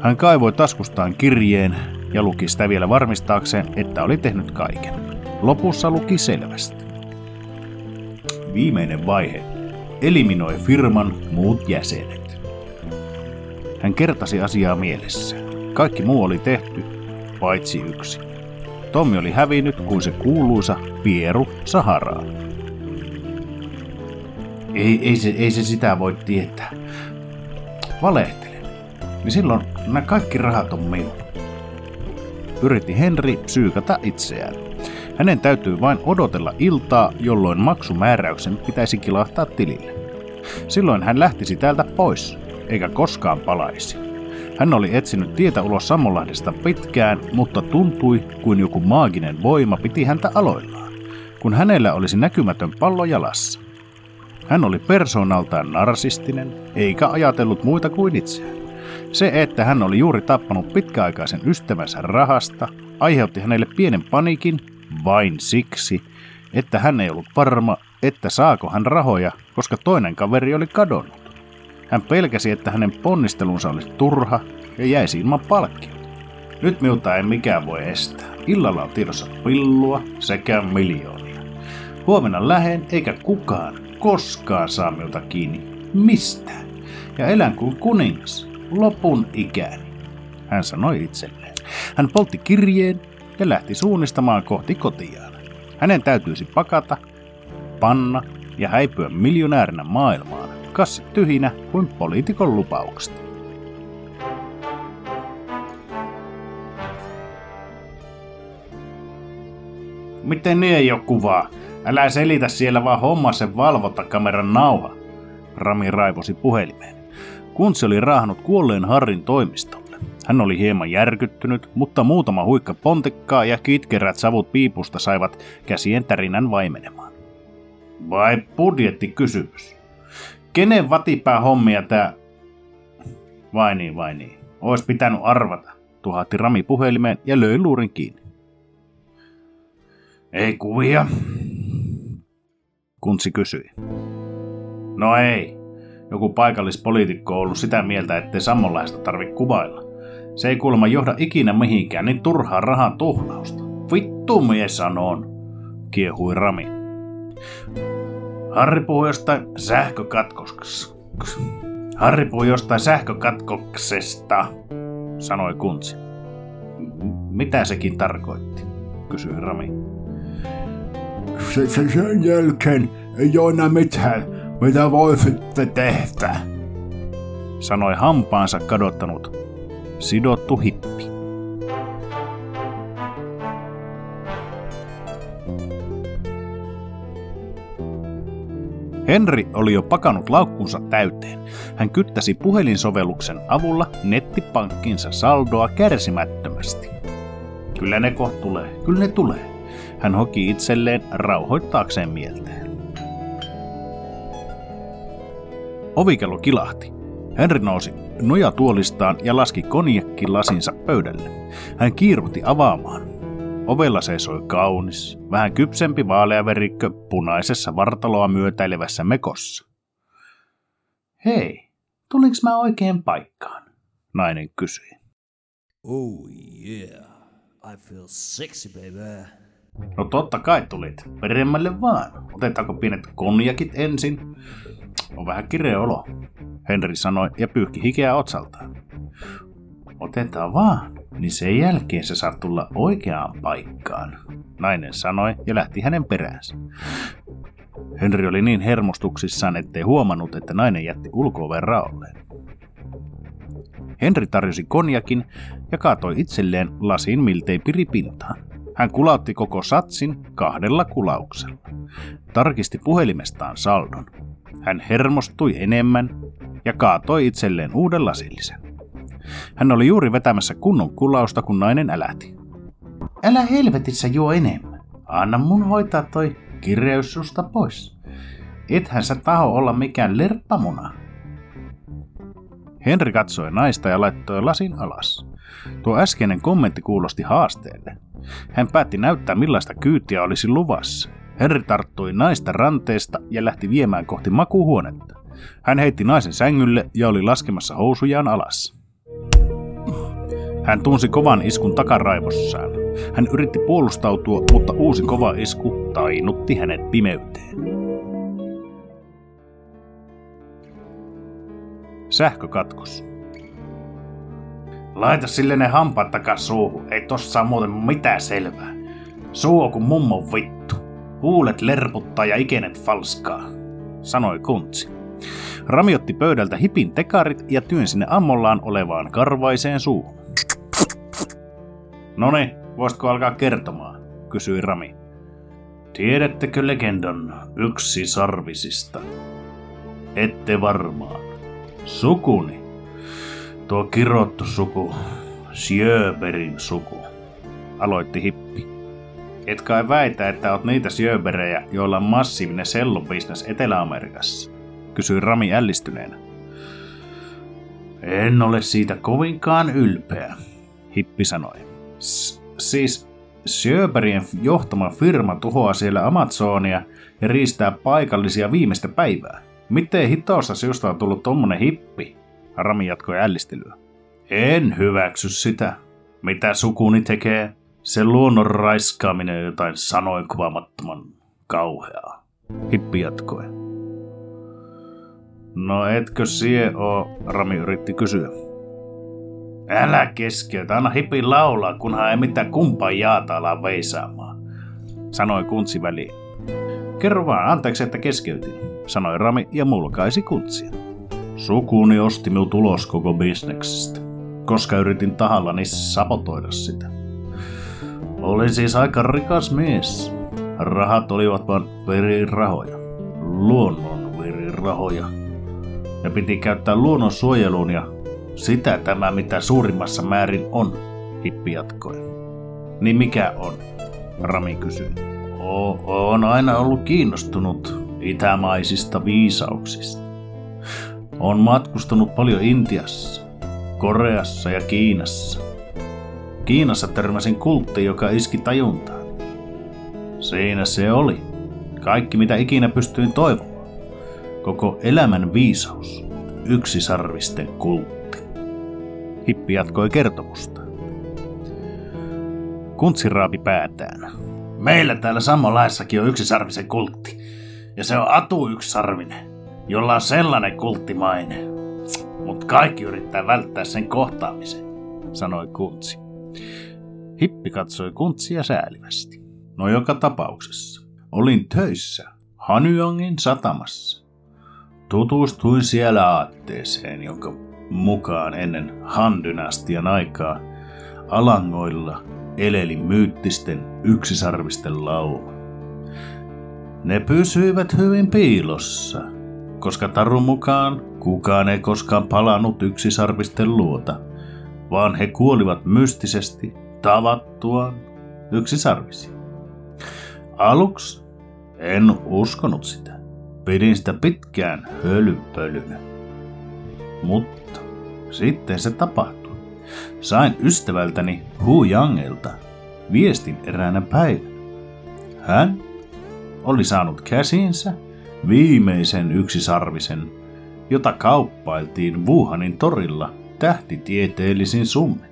Hän kaivoi taskustaan kirjeen ja luki sitä vielä varmistaakseen, että oli tehnyt kaiken. Lopussa luki selvästi. Viimeinen vaihe. Eliminoi firman muut jäsenet. Hän kertasi asiaa mielessä. Kaikki muu oli tehty, paitsi yksi. Tommi oli hävinnyt kuin se kuuluisa Pieru Saharaan. Ei, ei, se, ei se sitä voi tietää. Valehtelen. Niin silloin nämä kaikki rahat on minun. Yritti Henri psyykata itseään. Hänen täytyy vain odotella iltaa, jolloin maksumääräyksen pitäisi kilahtaa tilille. Silloin hän lähtisi täältä pois, eikä koskaan palaisi. Hän oli etsinyt tietä ulos Sammonlahdesta pitkään, mutta tuntui kuin joku maaginen voima piti häntä aloillaan, kun hänellä olisi näkymätön pallo jalassa. Hän oli persoonaltaan narsistinen, eikä ajatellut muita kuin itseään. Se, että hän oli juuri tappanut pitkäaikaisen ystävänsä rahasta, aiheutti hänelle pienen panikin vain siksi, että hän ei ollut varma, että saako hän rahoja, koska toinen kaveri oli kadonnut. Hän pelkäsi, että hänen ponnistelunsa olisi turha ja jäisi ilman palkkiota. Nyt minulta ei mikään voi estää. Illalla on tiedossa pillua sekä miljoonia. Huomenna lähen eikä kukaan koskaan saa minulta kiinni mistään. Ja elän kuin kuningas lopun ikäni, hän sanoi itselleen. Hän poltti kirjeen ja lähti suunnistamaan kohti kotiaan. Hänen täytyisi pakata, panna ja häipyä miljonäärinä maailmaan, kassit tyhjinä kuin poliitikon lupaukset. Miten niin ei ole kuvaa? Älä selitä siellä vaan homma sen valvontakameran nauha. Rami raivosi puhelimeen. Kuntsi oli raahannut kuolleen Harrin toimistolle. Hän oli hieman järkyttynyt, mutta muutama huikka pontekkaa ja kitkerät savut piipusta saivat käsien tärinän vaimenemaan. Vai budjettikysymys? Kenen vatipää hommia tää... Vai niin, vai niin. Ois pitänyt arvata, tuhatti Rami puhelimeen ja löi luurin kiinni. Ei kuvia, Kuntsi kysyi. No ei. Joku paikallispoliitikko on ollut sitä mieltä, ettei sammonlaista tarvi kuvailla. Se ei kuulemma johda ikinä mihinkään, niin turhaa rahan tuhlausta. Vittu mies sanon, kiehui Rami. Harri puhui jostain sähkökatkoksesta. Harri puhui jostain sähkökatkoksesta, sanoi Kuntsi. Mitä sekin tarkoitti, kysyi Rami. Se, jälkeen ei ole enää mitään, mitä voisitte tehdä, sanoi hampaansa kadottanut sidottu hippi. Henri oli jo pakannut laukkunsa täyteen. Hän kyttäsi puhelinsovelluksen avulla nettipankkinsa saldoa kärsimättömästi. Kyllä ne kohta tulee, kyllä ne tulee. Hän hoki itselleen rauhoittaakseen mieltään. Ovikello kilahti. Henri nousi nojatuolistaan ja laski konjakkilasinsa pöydälle. Hän kiiruhti avaamaan. Ovella seisoi kaunis, vähän kypsempi vaaleaverikkö punaisessa vartaloa myötäilevässä mekossa. Hei, tulinko mä oikein paikkaan? Nainen kysyi. Oh yeah, I feel sexy baby. No totta kai tulit. Peremmälle vaan. Otetaanko pienet konjakit ensin? On vähän kireä olo, Henri sanoi ja pyyhki hikeä otsaltaan. Otetaan vaan, niin sen jälkeen se saa tulla oikeaan paikkaan, nainen sanoi ja lähti hänen peräänsä. Henri oli niin hermostuksissaan, ettei huomannut, että nainen jätti ulko raolleen. Henri tarjosi konjakin ja kaatoi itselleen lasin miltei piripintaan. Hän kulautti koko satsin kahdella kulauksella. Tarkisti puhelimestaan saldon. Hän hermostui enemmän ja kaatoi itselleen uuden lasillisen. Hän oli juuri vetämässä kunnon kulausta, kun nainen älähti. Älä helvetissä juo enemmän. Anna mun hoitaa toi kireys susta pois. Ethän sä taho olla mikään lerppamuna. Henri katsoi naista ja laittoi lasin alas. Tuo äskeinen kommentti kuulosti haasteelle. Hän päätti näyttää millaista kyytiä olisi luvassa. Henri tarttui naista ranteesta ja lähti viemään kohti makuuhuonetta. Hän heitti naisen sängylle ja oli laskemassa housujaan alas. Hän tunsi kovan iskun takaraivossaan. Hän yritti puolustautua, mutta uusi kova isku tainutti hänet pimeyteen. Sähkökatkos. Laita sille ne hampaat takas suuhun, ei tossa saa muuten mitään selvää. Suu on kuin mummon vittu. Huulet lerputtaa ja ikenet falskaa, sanoi kuntsi. Rami otti pöydältä hipin tekarit ja työnsi ne ammollaan olevaan karvaiseen suuhun. Noni, voisitko alkaa kertomaan, kysyi Rami. Tiedättekö legendan yksi sarvisista? Ette varmaan. Sukuni. Tuo kirottu suku, Sjöberin suku, aloitti Hippi. Et kai väitä, että oot niitä syöberejä, joilla on massiivinen sellubisnes Etelä-Amerikassa, kysyi Rami ällistyneenä. En ole siitä kovinkaan ylpeä, Hippi sanoi. Siis Sjöberien johtama firma tuhoaa siellä Amazonia ja riistää paikallisia viimeistä päivää. Miten hitossa sinusta on tullut tommonen hippi? Rami jatkoi ällistelyä. En hyväksy sitä. Mitä sukuni tekee? Se luonnon raiskaaminen jotain sanoin kuvaamattoman kauheaa. Hippi jatkoi. No etkö sie oo, Rami yritti kysyä. Älä keskeytä, anna hipin laulaa, kunhan ei mitään kumpaa jaata ala veisaamaan, sanoi kuntsi väliin. Kerro vaan, anteeksi, että keskeytin, sanoi Rami ja mulkaisi kuntsia. Sukuni osti minun tulos koko bisneksestä, koska yritin tahallani sabotoida sitä. Olin siis aika rikas mies. Rahat olivat vain verirahoja. Luonnon verirahoja. Ja piti käyttää luonnon suojeluun ja sitä tämä mitä suurimmassa määrin on, Hippi jatkoi. Niin mikä on? Rami kysyi. O- on aina ollut kiinnostunut itämaisista viisauksista. On matkustanut paljon Intiassa, Koreassa ja Kiinassa. Kiinassa törmäsin kultti, joka iski tajuntaan. Siinä se oli. Kaikki mitä ikinä pystyin toivomaan. Koko elämän viisaus. Yksisarvisten kultti. Hippi jatkoi kertomusta. Kuntsi raapi päätään. Meillä täällä samanlaissakin on yksisarvisen kultti. Ja se on Atu yksisarvinen, jolla on sellainen kulttimaine. Mutta kaikki yrittää välttää sen kohtaamisen, sanoi Kuntsi. Hippi katsoi Kuntsia säälivästi. No joka tapauksessa. Olin töissä Hanyongin satamassa. Tutustuin siellä aatteeseen, jonka mukaan ennen Han-dynastian aikaa alangoilla eleli myyttisten yksisarvisten lauma. Ne pysyivät hyvin piilossa, koska tarun mukaan kukaan ei koskaan palannut yksisarvisten luota, vaan he kuolivat mystisesti tavattuaan yksisarvisia. Aluksi en uskonut sitä. Pidin sitä pitkään hölynpölynä. Mutta sitten se tapahtui. Sain ystävältäni Hu Yangelta viestin eräänä päivänä. Hän oli saanut käsinsä viimeisen yksisarvisen, jota kauppailtiin Wuhanin torilla tähtitieteellisin summin.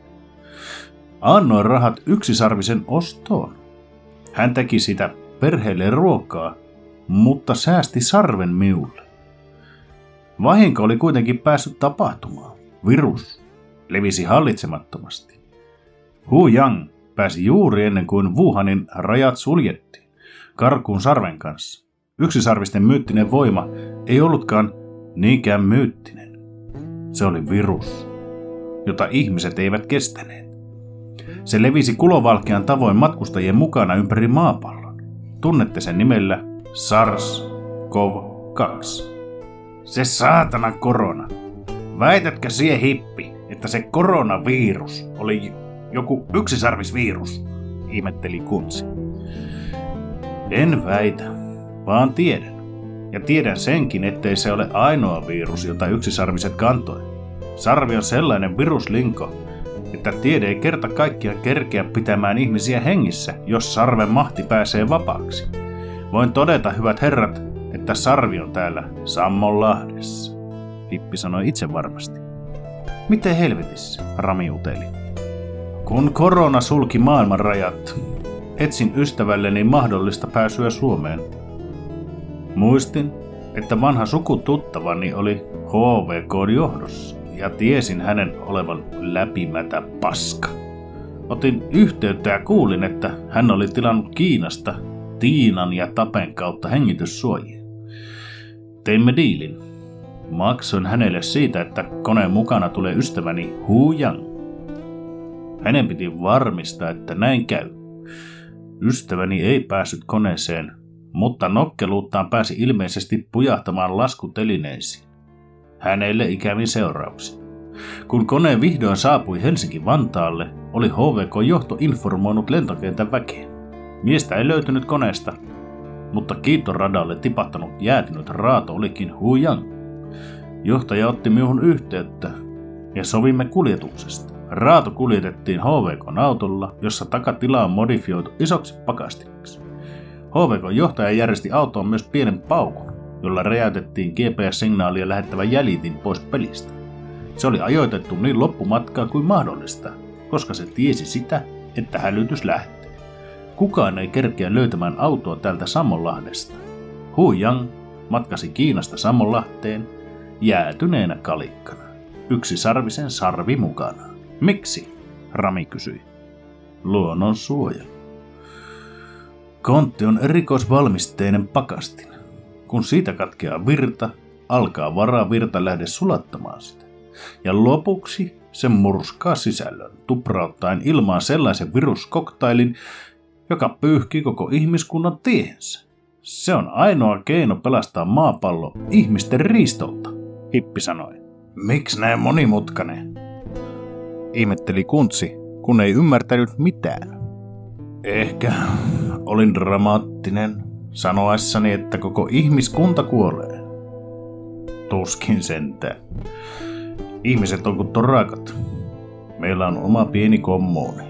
Annoin rahat yksisarvisen ostoon. Hän teki sitä perheelle ruokaa, mutta säästi sarven miulle. Vahinko oli kuitenkin päässyt tapahtumaan. Virus levisi hallitsemattomasti. Hu Yang pääsi juuri ennen kuin Wuhanin rajat suljettiin, karkuun sarven kanssa. Yksisarvisten myyttinen voima ei ollutkaan niinkään myyttinen. Se oli virus, jota ihmiset eivät kestäneet. Se levisi kulovalkean tavoin matkustajien mukana ympäri maapallon. Tunnette sen nimellä SARS-CoV-2. Se saatana korona. Väitätkö sie hippi, että se koronavirus oli joku yksisarvisvirus? Ihmetteli Kuntsi. En väitä, vaan tiedän. Ja tiedän senkin, ettei se ole ainoa virus, jota yksisarviset kantoi. Sarvi on sellainen viruslinko, että tiede ei kerta kaikkiaan kerkeä pitämään ihmisiä hengissä, jos sarven mahti pääsee vapaaksi. Voin todeta, hyvät herrat, että sarvi on täällä Sammonlahdessa. Hippi sanoi itse varmasti. Miten helvetissä, Rami uteli. Kun korona sulki maailman rajat, etsin ystävälleni mahdollista pääsyä Suomeen. Muistin, että vanha sukututtavani oli HVK johdossa ja tiesin hänen olevan läpimätä paska. Otin yhteyttä ja kuulin, että hän oli tilannut Kiinasta Tiinan ja Tapen kautta hengityssuojia. Teimme diilin. Maksoin hänelle siitä, että koneen mukana tulee ystäväni Hu Yang. Hänen piti varmistaa, että näin käy. Ystäväni ei päässyt koneeseen, mutta nokkeluuttaan pääsi ilmeisesti pujahtamaan laskutelineisiin. Hänelle ikävin seurauksia. Kun kone vihdoin saapui Helsinki-Vantaalle, oli HVK-johto informoinut lentokentän väkeen. Miestä ei löytynyt koneesta, mutta kiitoradalle tipahtanut jäätynyt raato olikin Hu Yang. Johtaja otti minuun yhteyttä ja sovimme kuljetuksesta. Raato kuljetettiin HVK-autolla, jossa takatila on modifioitu isoksi pakastiksi. HVK-johtaja järjesti autoon myös pienen paukun, jolla räjäytettiin GPS-signaalia lähettävä jäljitin pois pelistä. Se oli ajoitettu niin loppumatkaa kuin mahdollista, koska se tiesi sitä, että hälytys lähtee. Kukaan ei kerkeä löytämään autoa täältä Sammonlahdesta. Hu Yang matkasi Kiinasta Sammonlahteen jäätyneenä kalikkana. Yksi sarvisen sarvi mukana. Miksi? Rami kysyi. Luonnon suojelu. Kontti on erikoisvalmisteinen pakastin. Kun siitä katkeaa virta, alkaa varaa virta lähde sulattamaan sitä. Ja lopuksi se murskaa sisällön, tuprauttaen ilmaan sellaisen viruskoktailin, joka pyyhkii koko ihmiskunnan tiehensä. Se on ainoa keino pelastaa maapallo ihmisten riistolta, Hippi sanoi. Miksi näin monimutkainen? Ihmetteli Kuntsi, kun ei ymmärtänyt mitään. Ehkä olin dramaattinen sanoessani, että koko ihmiskunta kuolee. Tuskin sentään. Ihmiset on kuin torakat. Meillä on oma pieni kommuuni.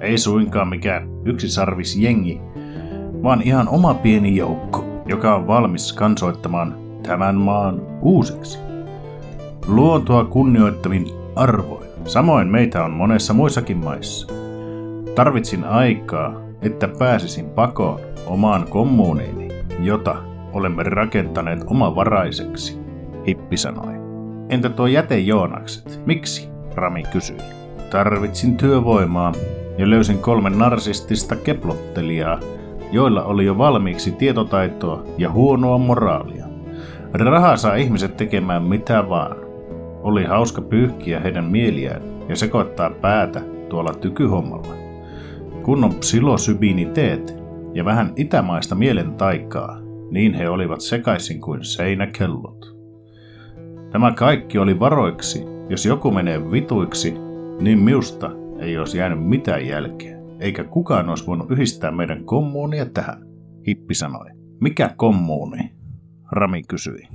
Ei suinkaan mikään yksisarvisjengi, vaan ihan oma pieni joukko, joka on valmis kansoittamaan tämän maan uusiksi. Luontoa kunnioittavin arvoin. Samoin meitä on monessa muissakin maissa. Tarvitsin aikaa, että pääsisin pakoon omaan kommuuniini, jota olemme rakentaneet omavaraiseksi, Hippi sanoi. Entä tuo jätejoonakset? Miksi? Rami kysyi. Tarvitsin työvoimaa ja löysin kolme narsistista keplottelijaa, joilla oli jo valmiiksi tietotaitoa ja huonoa moraalia. Raha saa ihmiset tekemään mitä vaan. Oli hauska pyyhkiä heidän mieliään ja sekoittaa päätä tuolla tykyhommalla. Kun on psilosybiiniteet ja vähän itämaista mielen taikaa, niin he olivat sekaisin kuin seinäkellot. Tämä kaikki oli varoiksi, jos joku menee vituiksi, niin miusta ei olisi jäänyt mitään jälkeä, eikä kukaan olisi voinut yhdistää meidän kommuunia tähän, Hippi sanoi. Mikä kommuuni? Rami kysyi.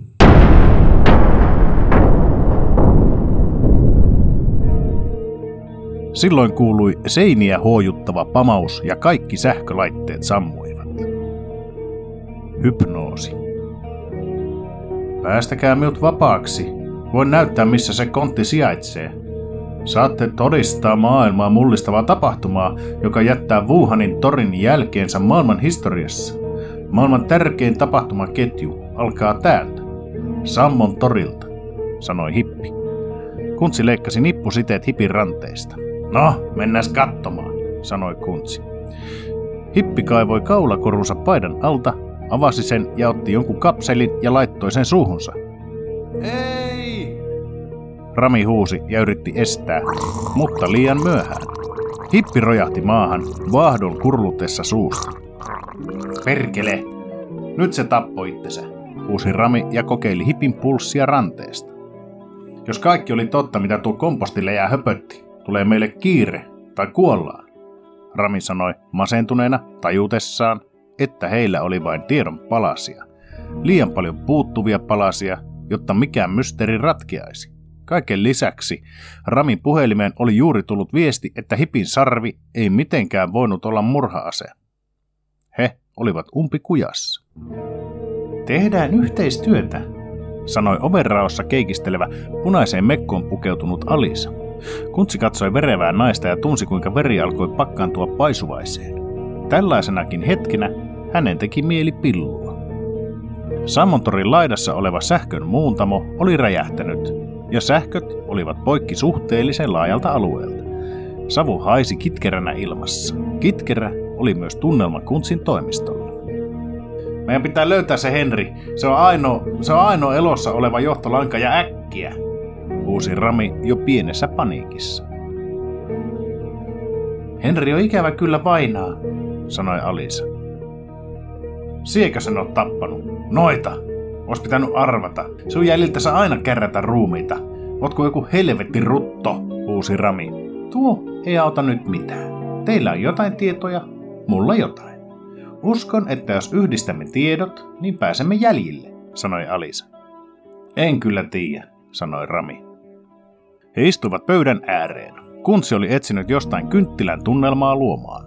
Silloin kuului seiniä huojuttava pamaus ja kaikki sähkölaitteet sammuivat. Hypnoosi. Päästäkää minut vapaaksi. Voin näyttää, missä se kontti sijaitsee. Saatte todistaa maailmaa mullistavaa tapahtumaa, joka jättää Wuhanin torin jälkeensä maailman historiassa. Maailman tärkein tapahtumaketju alkaa täältä, Sammon torilta, sanoi Hippi. Kuntsi leikkasi nippusiteet Hipin ranteista. No, mennäs katsomaan, sanoi Kuntsi. Hippi kaivoi kaulakorunsa paidan alta, avasi sen ja otti jonkun kapselin ja laittoi sen suuhunsa. Ei! Rami huusi ja yritti estää, mutta liian myöhään. Hippi rojahti maahan, vaahdon kurlutessa suusta. Perkele! Nyt se tappoi itsensä, huusi Rami ja kokeili Hipin pulssia ranteesta. Jos kaikki oli totta, mitä tuo kompostille jää höpötti, tulee meille kiire tai kuollaan. Rami sanoi masentuneena tajutessaan, että heillä oli vain tiedon palasia. Liian paljon puuttuvia palasia, jotta mikään mysteeri ratkeaisi. Kaiken lisäksi Ramin puhelimeen oli juuri tullut viesti, että hipin sarvi ei mitenkään voinut olla murhaase. He olivat umpikujassa. Tehdään yhteistyötä, sanoi overraossa keikistelevä punaiseen mekkoon pukeutunut Alisa. Kuntsi katsoi verevää naista ja tunsi, kuinka veri alkoi pakkaantua paisuvaiseen. Tällaisenakin hetkenä hänen teki mieli pillua. Sammontorin laidassa oleva sähkön muuntamo oli räjähtänyt, ja sähköt olivat poikki suhteellisen laajalta alueelta. Savu haisi kitkeränä ilmassa. Kitkerä oli myös tunnelma Kuntsin toimistolla. Meidän pitää löytää se Henri. Se on ainoa, se on ainoa elossa oleva johtolanka ja äkkiä huusi Rami jo pienessä paniikissa. Henri on ikävä kyllä vainaa, sanoi Alisa. Siekö sen on tappanut? Noita! Ois pitänyt arvata. Sun jäljiltä saa aina kärrätä ruumiita. Ootko joku helvetti rutto, huusi Rami. Tuo ei auta nyt mitään. Teillä on jotain tietoja, mulla jotain. Uskon, että jos yhdistämme tiedot, niin pääsemme jäljille, sanoi Alisa. En kyllä tiedä, sanoi Rami. He istuivat pöydän ääreen. Kuntsi oli etsinyt jostain kynttilän tunnelmaa luomaan.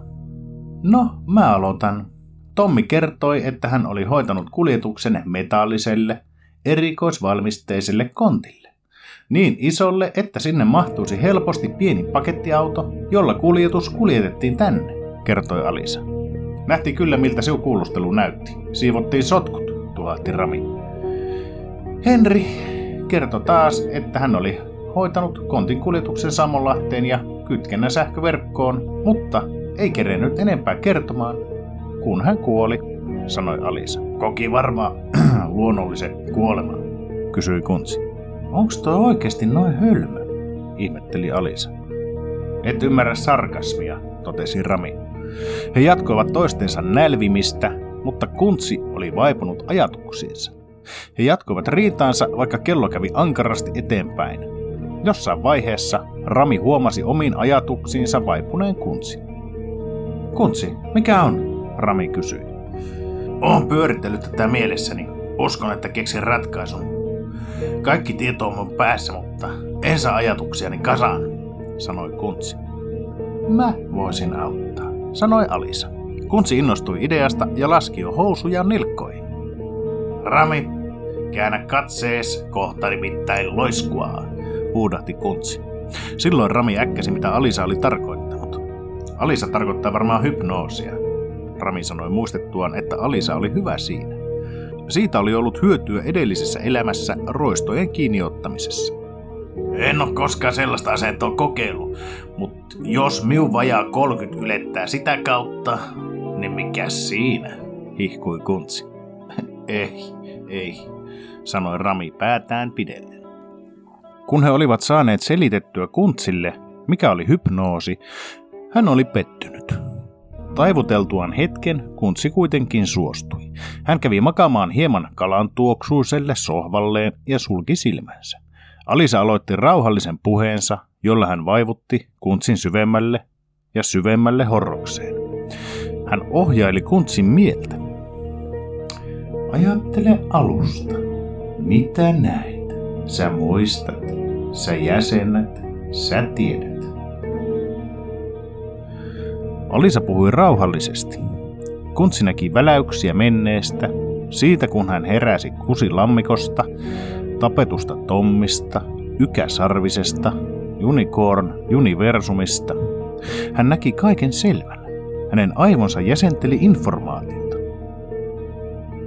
No, mä aloitan. Tommi kertoi, että hän oli hoitanut kuljetuksen metalliselle, erikoisvalmisteiselle kontille. Niin isolle, että sinne mahtuisi helposti pieni pakettiauto, jolla kuljetus kuljetettiin tänne, kertoi Alisa. Nähti kyllä, miltä se kuulustelu näytti. Siivottiin sotkut, tuhahti Rami. Henri kertoi taas, että hän oli hoitanut kontin kuljetuksen Sammonlahteen ja kytkennän sähköverkkoon, mutta ei kerennyt enempää kertomaan, kun hän kuoli, sanoi Alisa. Koki varmaan luonnollisen kuoleman, kysyi Kuntsi. Onks toi oikeasti noin hölmö? ihmetteli Alisa. Et ymmärrä sarkasmia, totesi Rami. He jatkoivat toistensa nälvimistä, mutta Kuntsi oli vaipunut ajatuksiinsa. He jatkoivat riitaansa, vaikka kello kävi ankarasti eteenpäin. Jossain vaiheessa Rami huomasi omiin ajatuksiinsa vaipuneen Kuntsi. Kuntsi, mikä on? Rami kysyi. Olen pyöritellyt tätä mielessäni. Uskon, että keksin ratkaisun. Kaikki tieto on mun päässä, mutta en saa ajatuksiani kasaan, sanoi Kuntsi. Mä voisin auttaa, sanoi Alisa. Kuntsi innostui ideasta ja laski jo housuja nilkkoihin. Rami, käännä katsees, kohta nimittäin loiskuaa, huudahti Kuntsi. Silloin Rami äkkäsi, mitä Alisa oli tarkoittanut. Alisa tarkoittaa varmaan hypnoosia. Rami sanoi muistettuaan, että Alisa oli hyvä siinä. Siitä oli ollut hyötyä edellisessä elämässä roistojen kiinniottamisessa. En ole koskaan sellaista asentoa kokeillut, mutta jos miu vajaa 30 ylettää sitä kautta, niin mikä siinä, hihkui kuntsi. ei, ei, sanoi Rami päätään pidelle. Kun he olivat saaneet selitettyä Kuntsille, mikä oli hypnoosi, hän oli pettynyt. Taivuteltuaan hetken, Kuntsi kuitenkin suostui. Hän kävi makaamaan hieman kalan tuoksuiselle sohvalleen ja sulki silmänsä. Alisa aloitti rauhallisen puheensa, jolla hän vaivutti Kuntsin syvemmälle ja syvemmälle horrokseen. Hän ohjaili Kuntsin mieltä. Ajattele alusta. Mitä näet? Sä muistat, Sä jäsenet, sä tiedät. Alisa puhui rauhallisesti. Kuntsi näki väläyksiä menneestä, siitä kun hän heräsi kusilammikosta, tapetusta Tommista, Ykäsarvisesta, Unicorn Universumista. Hän näki kaiken selvän. Hänen aivonsa jäsenteli informaatiota.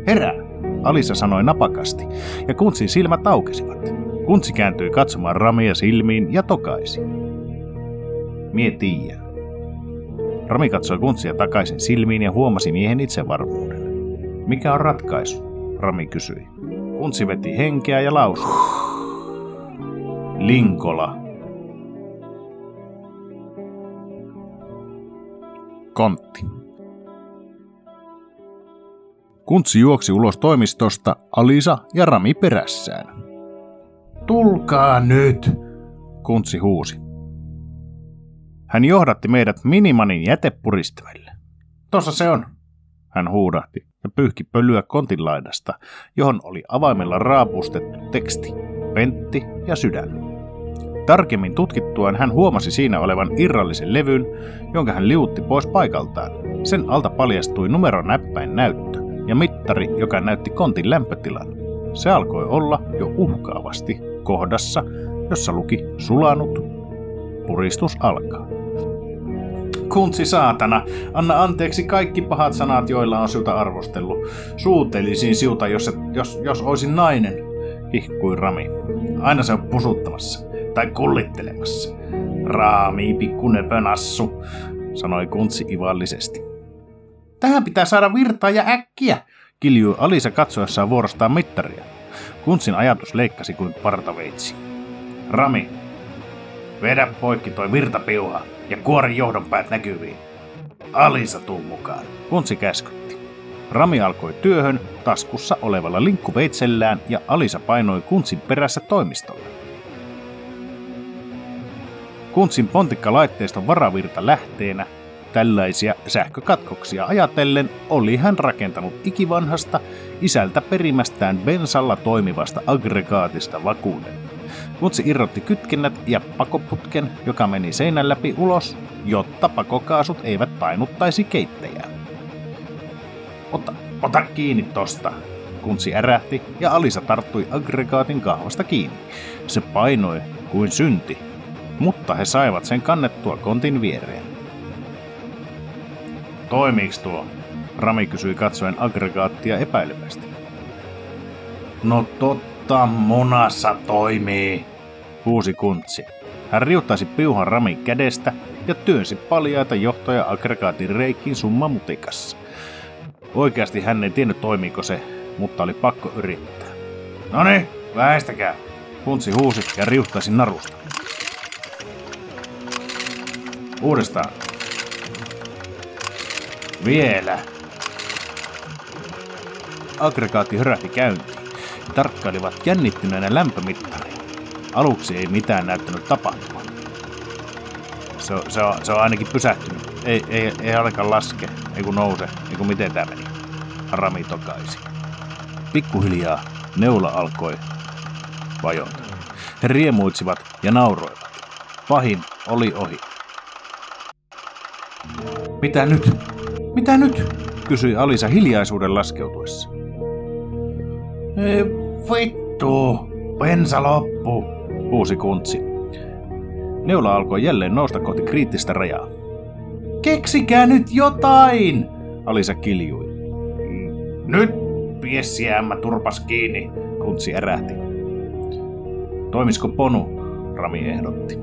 Herää, Alisa sanoi napakasti, ja Kuntsin silmät aukesivat. Kuntsi kääntyi katsomaan Ramia silmiin ja tokaisi. Mie tiiä. Rami katsoi Kuntsia takaisin silmiin ja huomasi miehen itsevarmuuden. Mikä on ratkaisu? Rami kysyi. Kuntsi veti henkeä ja lausui. Linkola. Kontti. Kuntsi juoksi ulos toimistosta, Alisa ja Rami perässään. Tulkaa nyt, Kuntsi huusi. Hän johdatti meidät Minimanin jätepuristimelle. Tossa se on, hän huudahti ja pyyhki pölyä kontin laidasta, johon oli avaimella raapustettu teksti, pentti ja sydän. Tarkemmin tutkittuaan hän huomasi siinä olevan irrallisen levyn, jonka hän liutti pois paikaltaan. Sen alta paljastui numeronäppäin näyttö ja mittari, joka näytti kontin lämpötilan. Se alkoi olla jo uhkaavasti kohdassa, jossa luki sulanut. Puristus alkaa. Kuntsi saatana, anna anteeksi kaikki pahat sanat, joilla on sinulta arvostellut. Suutelisin siuta, jos, et, jos, jos olisin nainen, hihkui Rami. Aina se on pusuttamassa, tai kullittelemassa. Raami, pikku sanoi Kuntsi ivallisesti. Tähän pitää saada virtaa ja äkkiä, kiljui Alisa katsoessaan vuorostaan mittaria. Kuntsin ajatus leikkasi kuin partaveitsi. Rami, vedä poikki toi virtapiuha ja kuori johdonpäät näkyviin. Alisa tuu mukaan, Kuntsi käskytti. Rami alkoi työhön taskussa olevalla linkkuveitsellään ja Alisa painoi Kuntsin perässä toimistolle. Kuntsin pontikkalaitteiston varavirta lähteenä Tällaisia sähkökatkoksia ajatellen oli hän rakentanut ikivanhasta isältä perimästään bensalla toimivasta aggregaatista vakuuden. Kutsi irrotti kytkennät ja pakoputken, joka meni seinän läpi ulos, jotta pakokaasut eivät painuttaisi keittäjää. Ota, ota kiinni tosta, Kuntsi ärähti ja Alisa tarttui aggregaatin kahvasta kiinni. Se painoi kuin synti, mutta he saivat sen kannettua kontin viereen. Toimiiks tuo? Rami kysyi katsoen aggregaattia epäilevästi. No totta munassa toimii, huusi kuntsi. Hän riuttaisi piuhan Ramin kädestä ja työnsi paljaita johtoja aggregaatin reikiin summa mutikassa. Oikeasti hän ei tiennyt toimiiko se, mutta oli pakko yrittää. No niin, väistäkää, kuntsi huusi ja riuttaisi narusta. Uudestaan. Vielä. Aggregaatti hörähti käyntiin ja tarkkailivat jännittyneenä lämpömittaria. Aluksi ei mitään näyttänyt tapahtumaan. Se, on, se, se on ainakin pysähtynyt. Ei, ei, ei alkaa laske, ei kun nouse, ei kun miten tämä meni. Rami tokaisi. Pikkuhiljaa neula alkoi vajota. He riemuitsivat ja nauroivat. Pahin oli ohi. Mitä nyt? Mitä nyt? kysyi Alisa hiljaisuuden laskeutuessa. Ei, vittu, bensa loppu, huusi kuntsi. Neula alkoi jälleen nousta kohti kriittistä rajaa. Keksikää nyt jotain, Alisa kiljui. Nyt piessiämmä turpas kiinni, kuntsi ärähti. Toimisko ponu, Rami ehdotti.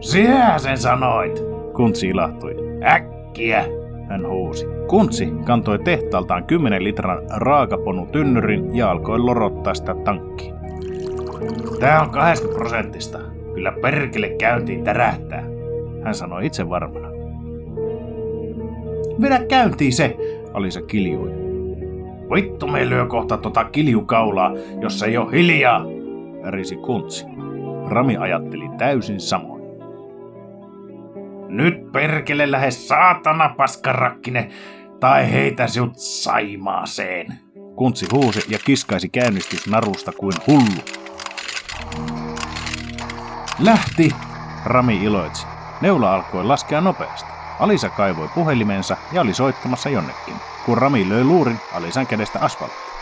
Sinä sen sanoit, kuntsi ilahtui. Äkkiä, hän huusi. Kuntsi kantoi tehtaaltaan 10 litran raakaponu tynnyrin ja alkoi lorottaa sitä tankkiin. Tää on 80 prosenttista. Kyllä perkele käyntiin tärähtää, hän sanoi itse varmana. Vedä käyntiin se, Alisa kiljui. Vittu me lyö kohta tota kiljukaulaa, jos ei ole hiljaa, risi kuntsi. Rami ajatteli täysin samoin. Nyt perkele lähe saatana paskarakkine, tai heitä sinut saimaaseen. Kuntsi huusi ja kiskaisi käynnistysnarusta kuin hullu. Lähti, Rami iloitsi. Neula alkoi laskea nopeasti. Alisa kaivoi puhelimensa ja oli soittamassa jonnekin, kun Rami löi luurin Alisan kädestä asfalttiin.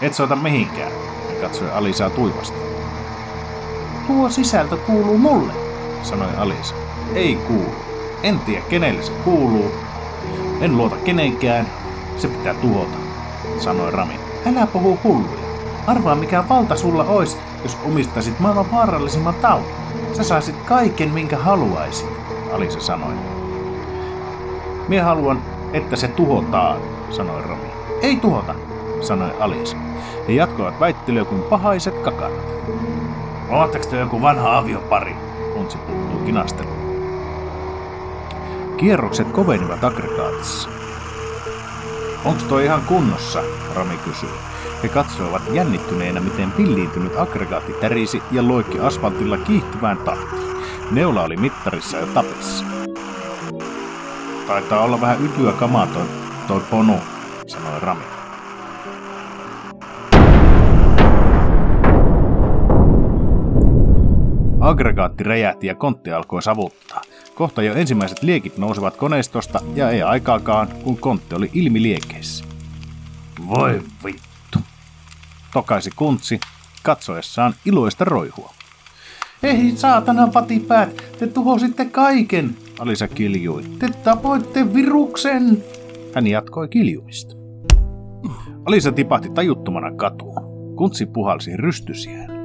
Et soita mihinkään, katsoi Alisaa tuivasti. Tuo sisältö kuuluu mulle, sanoi Alisa. Ei kuulu. En tiedä kenelle se kuuluu. En luota kenenkään. Se pitää tuhota, sanoi Rami. Älä puhu hulluja. Arvaa mikä valta sulla ois, jos omistaisit maailman vaarallisimman taudin. Sä saisit kaiken minkä haluaisit, Alisa sanoi. Mie haluan, että se tuhotaan, sanoi Rami. Ei tuhota, sanoi Alisa. He jatkoivat väittelyä kuin pahaiset kakarat. Oletteko te joku vanha aviopari? Kuntsi puuttuu kinasteluun. Kierrokset kovenivat aggregaatissa. Onks toi ihan kunnossa? Rami kysyi. He katsoivat jännittyneenä, miten villiintynyt aggregaatti tärisi ja loikki asfaltilla kiihtyvään tahtiin. Neula oli mittarissa jo tapissa. Taitaa olla vähän ytyä kamaa toi, toi ponu, sanoi Rami. Aggregaatti räjähti ja kontti alkoi savuttaa. Kohta jo ensimmäiset liekit nousivat koneistosta ja ei aikaakaan, kun kontti oli ilmiliekeissä. Voi vittu, tokaisi kuntsi katsoessaan iloista roihua. Ei saatana vatipäät, te tuhositte kaiken, Alisa kiljui. Te tapoitte viruksen. Hän jatkoi kiljumista. Alisa tipahti tajuttomana katuun. Kuntsi puhalsi rystysiään.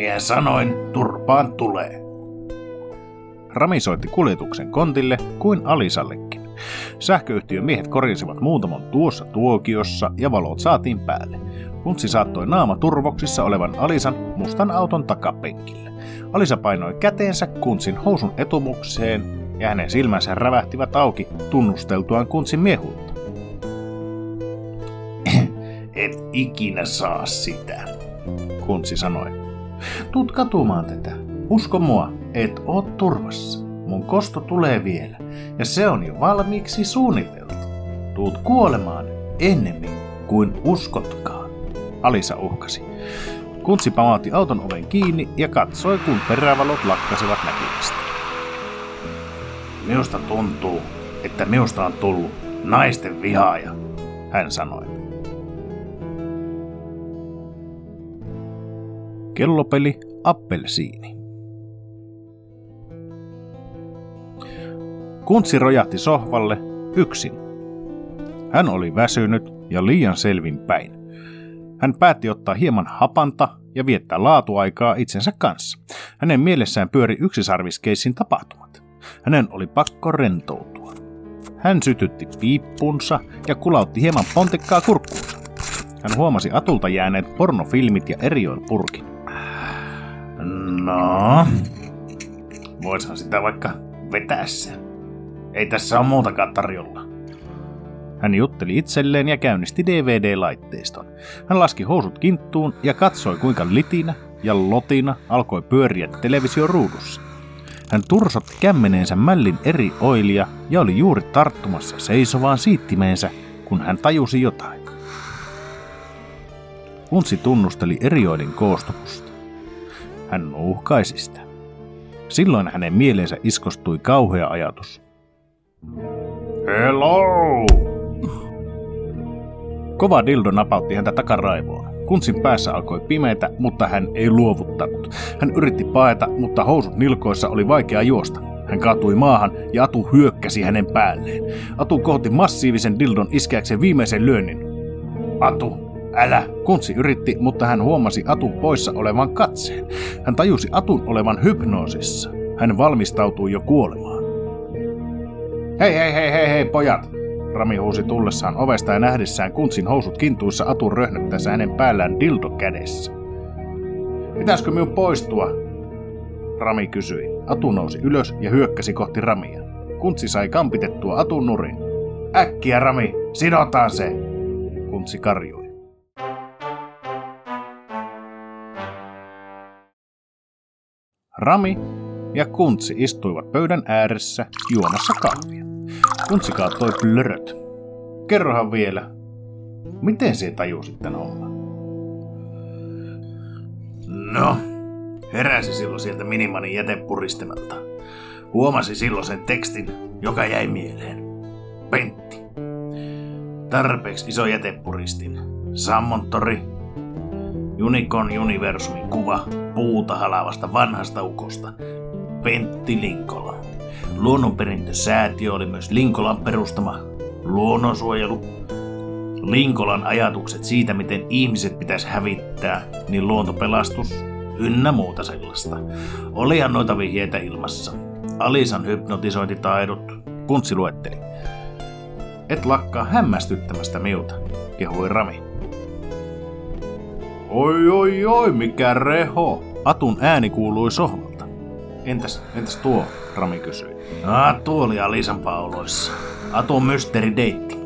Mie sanoin, turpaan tulee. Rami soitti kuljetuksen kontille kuin Alisallekin. Sähköyhtiön miehet korjasivat muutaman tuossa tuokiossa ja valot saatiin päälle. Kuntsi saattoi naama turvoksissa olevan Alisan mustan auton takapenkille. Alisa painoi käteensä Kuntsin housun etumukseen ja hänen silmänsä rävähtivät auki tunnusteltuaan Kuntsin miehuutta. Et ikinä saa sitä, Kuntsi sanoi. Tuut katumaan tätä. Usko mua, et oo turvassa. Mun kosto tulee vielä, ja se on jo valmiiksi suunniteltu. Tuut kuolemaan ennemmin kuin uskotkaan, Alisa uhkasi. Kuntsi pamautti auton oven kiinni ja katsoi, kun perävalot lakkasivat näkyvistä. Minusta tuntuu, että minusta on tullut naisten vihaaja, hän sanoi. Kellopeli Appelsiini. Kuntsi rojahti sohvalle yksin. Hän oli väsynyt ja liian selvin päin. Hän päätti ottaa hieman hapanta ja viettää laatuaikaa itsensä kanssa. Hänen mielessään pyöri yksisarviskeissin tapahtumat. Hänen oli pakko rentoutua. Hän sytytti piippunsa ja kulautti hieman pontikkaa kurkkuunsa. Hän huomasi Atulta jääneet pornofilmit ja erioin purkin. No, voisihan sitä vaikka vetää sen. Ei tässä ole muutakaan tarjolla. Hän jutteli itselleen ja käynnisti DVD-laitteiston. Hän laski housut kinttuun ja katsoi kuinka litinä ja lotina alkoi pyöriä televisioruudussa. Hän tursotti kämmeneensä mällin eri oilia ja oli juuri tarttumassa seisovaan siittimeensä, kun hän tajusi jotain. Unsi tunnusteli erioiden koostumusta. Hän nuuhkaisi sitä. Silloin hänen mieleensä iskostui kauhea ajatus. Hello! Kova dildo napautti häntä takaraivoon. Kuntsin päässä alkoi pimeitä, mutta hän ei luovuttanut. Hän yritti paeta, mutta housut nilkoissa oli vaikea juosta. Hän kaatui maahan ja Atu hyökkäsi hänen päälleen. Atu kohti massiivisen dildon iskeäkseen viimeisen lyönnin. Atu, älä! Kuntsi yritti, mutta hän huomasi Atun poissa olevan katseen. Hän tajusi Atun olevan hypnoosissa. Hän valmistautui jo kuolemaan. Hei, hei, hei, hei, hei, pojat! Rami huusi tullessaan ovesta ja nähdessään kuntsin housut kintuissa Atun röhnöttäessä hänen päällään dildo kädessä. Pitäisikö minun poistua? Rami kysyi. Atu nousi ylös ja hyökkäsi kohti Ramia. Kuntsi sai kampitettua Atun nurin. Äkkiä, Rami! Sidotaan se! Kuntsi karjui. Rami ja Kuntsi istuivat pöydän ääressä juomassa kahvia. Kuntsi kaattoi plöröt. Kerrohan vielä, miten se tajusit tän homman? No, Heräsi silloin sieltä Minimanin jätepuristimelta. Huomasi silloin sen tekstin, joka jäi mieleen. Pentti. Tarpeeksi iso jätepuristin. Sammontori. Unicorn Universumin kuva puuta halavasta vanhasta ukosta. Pentti Linkola. Luonnonperintösäätiö oli myös Linkolan perustama luonnonsuojelu. Linkolan ajatukset siitä, miten ihmiset pitäisi hävittää, niin luontopelastus ynnä muuta sellaista. Olihan noita vihjeitä ilmassa. Alisan hypnotisointitaidot, puntsi luetteli. Et lakkaa hämmästyttämästä miuta, kehui Rami. Oi oi oi, mikä reho! Atun ääni kuului sohvalta. Entäs, entäs tuo? Rami kysyi. Ah, tuo oli Alisan pauloissa. Atun mysteri deitti.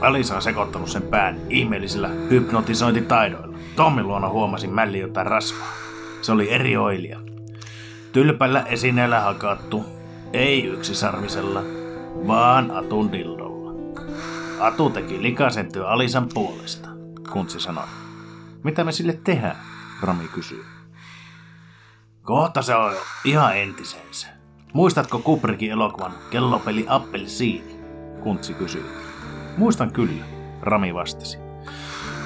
Alisa on sekoittanut sen pään ihmeellisillä hypnotisointitaidoilla. Tommin luona huomasin mälli jotain rasvaa. Se oli eri oilia. Tylpällä esineellä hakattu, ei yksisarvisella, vaan Atun dildolla. Atu teki likaisen työ Alisan puolesta, Kuntsi sanoi. Mitä me sille tehdään? Rami kysyi. Kohta se on ihan entisensä. Muistatko Kubrikin elokuvan Kellopeli Appelsiini? Kuntsi kysyi. Muistan kyllä, Rami vastasi.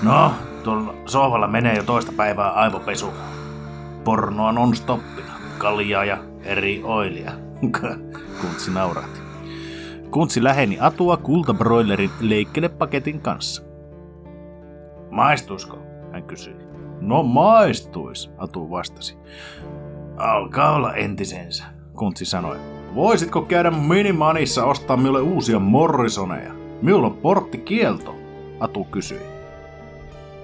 No, tuolla sohvalla menee jo toista päivää aivopesu. Pornoa non-stoppina, kaljaa ja eri oilia. Kuntsi naurahti. Kuntsi läheni Atua kultabroilerin leikkelepaketin kanssa. Maistuisko? Hän kysyi. No maistuis, Atu vastasi. Alkaa olla entisensä, Kuntsi sanoi. Voisitko käydä Minimanissa ostaa minulle uusia Morrisoneja? Minulla on porttikielto, Atu kysyi.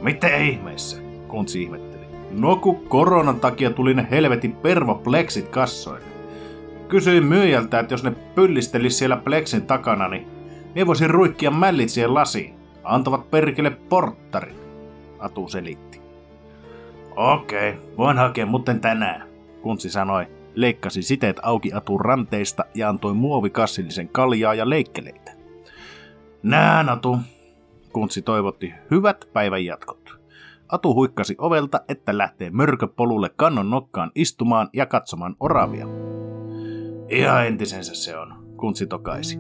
Miten ihmeessä? Kuntsi ihmetteli. No kun koronan takia tuli ne helvetin pervopleksit kassoille. Kysyin myyjältä, että jos ne pyllistelis siellä pleksin takana, niin ne voisin ruikkia mällit siihen lasiin. Antavat perkele porttarin, Atu selitti. Okei, voin hakea muuten tänään, Kuntsi sanoi, leikkasi siteet auki Atun ranteista ja antoi muovikassillisen kaljaa ja leikkeleitä. Nää, Atu, Kuntsi toivotti hyvät päivän jatkot. Atu huikkasi ovelta, että lähtee mörköpolulle kannon nokkaan istumaan ja katsomaan oravia. Ihan entisensä se on, Kuntsi tokaisi.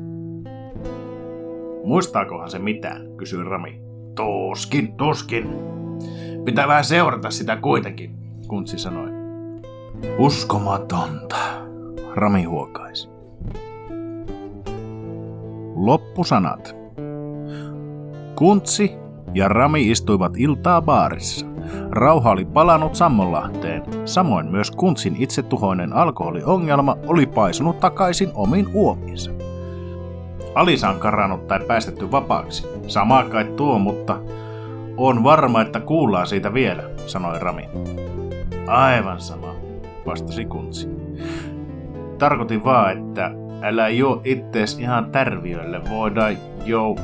Muistaakohan se mitään, kysyi Rami. Tuskin, tuskin. Pitää vähän seurata sitä kuitenkin, Kuntsi sanoi. Uskomatonta, Rami huokaisi. Loppusanat. Kuntsi ja Rami istuivat iltaa baarissa. Rauha oli palannut Sammonlahteen. Samoin myös Kuntsin itsetuhoinen alkoholiongelma oli paisunut takaisin omiin uomiinsa. Alisa on karannut tai päästetty vapaaksi. Sama kai tuo, mutta on varma, että kuullaan siitä vielä, sanoi Rami. Aivan sama, vastasi Kuntsi. Tarkoitin vaan, että älä jo ittees ihan tärviölle, voidaan jo...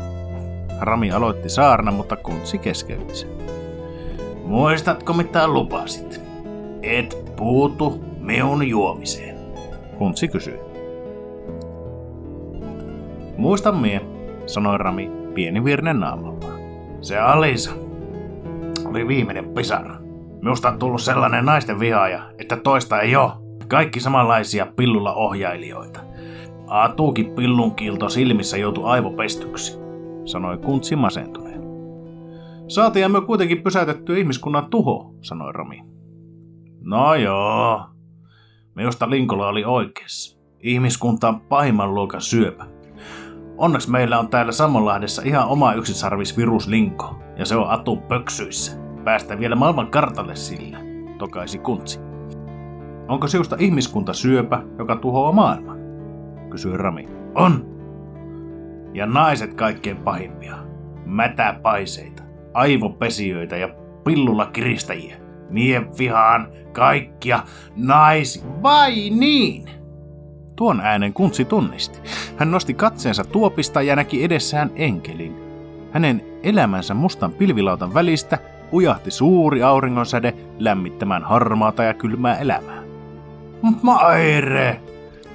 Rami aloitti saarna, mutta Kuntsi keskeytti sen. Muistatko mitä lupasit? Et puutu meun juomiseen. Kuntsi kysyi. Muistan mie, sanoi Rami pieni virne naamalla. Se Alisa oli viimeinen pisara. Minusta on tullut sellainen naisten vihaaja, että toista ei ole. Kaikki samanlaisia pillulla ohjailijoita. Atuukin pillun kiilto silmissä joutui aivopestyksi, sanoi Kuntsi masentuneen. Saatiin me kuitenkin pysäytettyä ihmiskunnan tuho, sanoi Rami. No joo. Minusta Linkola oli oikeassa. Ihmiskunta on pahimman luokan syöpä. Onneksi meillä on täällä Sammonlahdessa ihan oma yksisarvisvirus Linko, ja se on Atu pöksyissä. Päästä vielä maailman kartalle sillä, tokaisi Kuntsi. Onko siusta ihmiskunta syöpä, joka tuhoaa maailman? kysyi Rami. On. Ja naiset kaikkein pahimpia. Mätäpaiseita, aivopesijöitä ja pillulla kiristäjiä. Mie vihaan kaikkia naisi. Vai niin? Tuon äänen kuntsi tunnisti. Hän nosti katseensa tuopista ja näki edessään enkelin. Hänen elämänsä mustan pilvilautan välistä ujahti suuri auringonsäde lämmittämään harmaata ja kylmää elämää. Maire!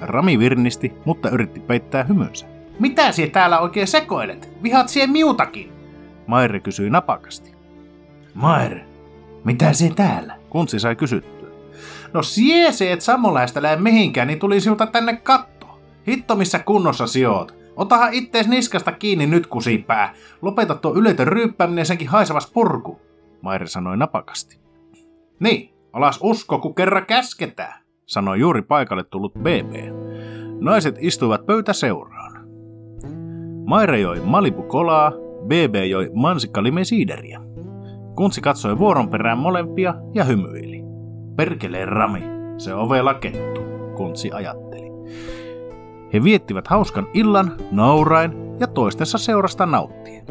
Rami virnisti, mutta yritti peittää hymynsä. Mitä sie täällä oikein sekoilet? Vihat sie miutakin? Maire kysyi napakasti. Maire, mitä sie täällä? Kuntsi sai kysyttyä. No siesi, et Samoläistä lähde mihinkään, niin tuli sinulta tänne katto. Hitto missä kunnossa sijoot. Otahan ittees niskasta kiinni nyt kusipää. Lopeta tuo yletön ryyppääminen senkin haisevas purku, Mairi sanoi napakasti. Niin, alas usko, kun kerran käsketään, sanoi juuri paikalle tullut BB. Naiset istuivat pöytä seuraan. Maire joi Malibu-kolaa, BB joi mansikkalimesiideriä. Kuntsi katsoi vuoron perään molempia ja hymyili. Perkeleen rami, se ovela kettu, Kuntsi ajatteli. He viettivät hauskan illan, naurain ja toistensa seurasta nauttien.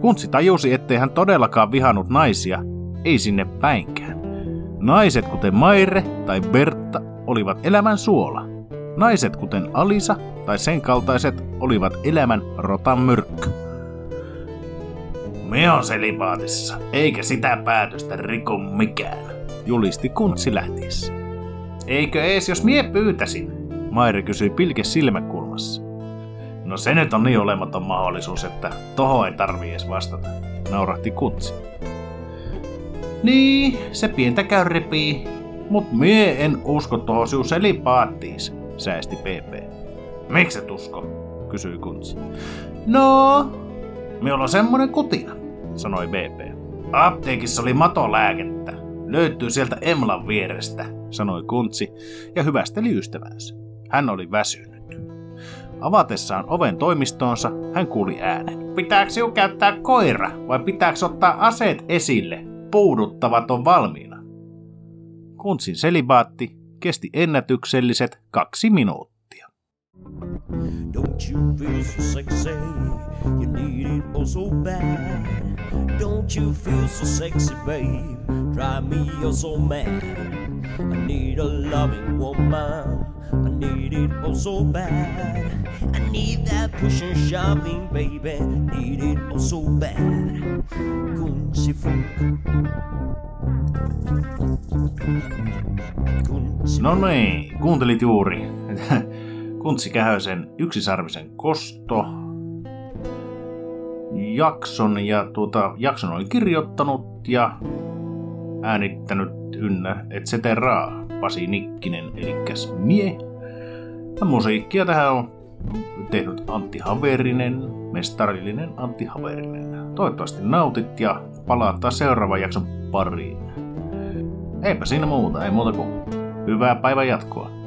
Kuntsi tajusi, ettei hän todellakaan vihannut naisia, ei sinne päinkään. Naiset kuten Maire tai Bertta olivat elämän suola. Naiset kuten Alisa tai sen kaltaiset olivat elämän rotan myrkky. Me on selipaatissa, eikä sitä päätöstä riko mikään, julisti kuntsi lähtiessä. Eikö ees, jos mie pyytäisin? Mairi kysyi pilke silmäkulmassa. No se nyt on niin olematon mahdollisuus, että toho ei tarvii edes vastata, naurahti kuntsi. Niin, se pientä käy repii, mut mie en usko tohon sinun selipaattiis, säästi PP. Miksi et usko? kysyi kuntsi. No, Minulla on semmonen kutina, sanoi BP. Apteekissa oli matolääkettä. Löytyy sieltä Emlan vierestä, sanoi kuntsi ja hyvästeli ystävänsä. Hän oli väsynyt. Avatessaan oven toimistoonsa hän kuuli äänen. Pitääkö sinun käyttää koira vai pitääkö ottaa aseet esille? Puuduttavat on valmiina. Kuntsin selibaatti kesti ennätykselliset kaksi minuuttia. Don't you feel so sexy? You need it oh so bad. Don't you feel so sexy, babe? Drive me oh so mad. I need a loving woman. I need it oh so bad. I need that push and shoving, baby. Need it oh so bad. Funk. Kunchi No niin, kuuntelit juuri. Kuntsi Kähösen yksisarvisen kosto jakson ja tuota, jakson oli kirjoittanut ja äänittänyt ynnä et cetera Pasi Nikkinen eli mie. Ja musiikkia tähän on tehnyt Antti Haverinen, mestarillinen Antti Haverinen. Toivottavasti nautit ja palataan seuraavan jakson pariin. Eipä siinä muuta, ei muuta kuin hyvää päivän jatkoa.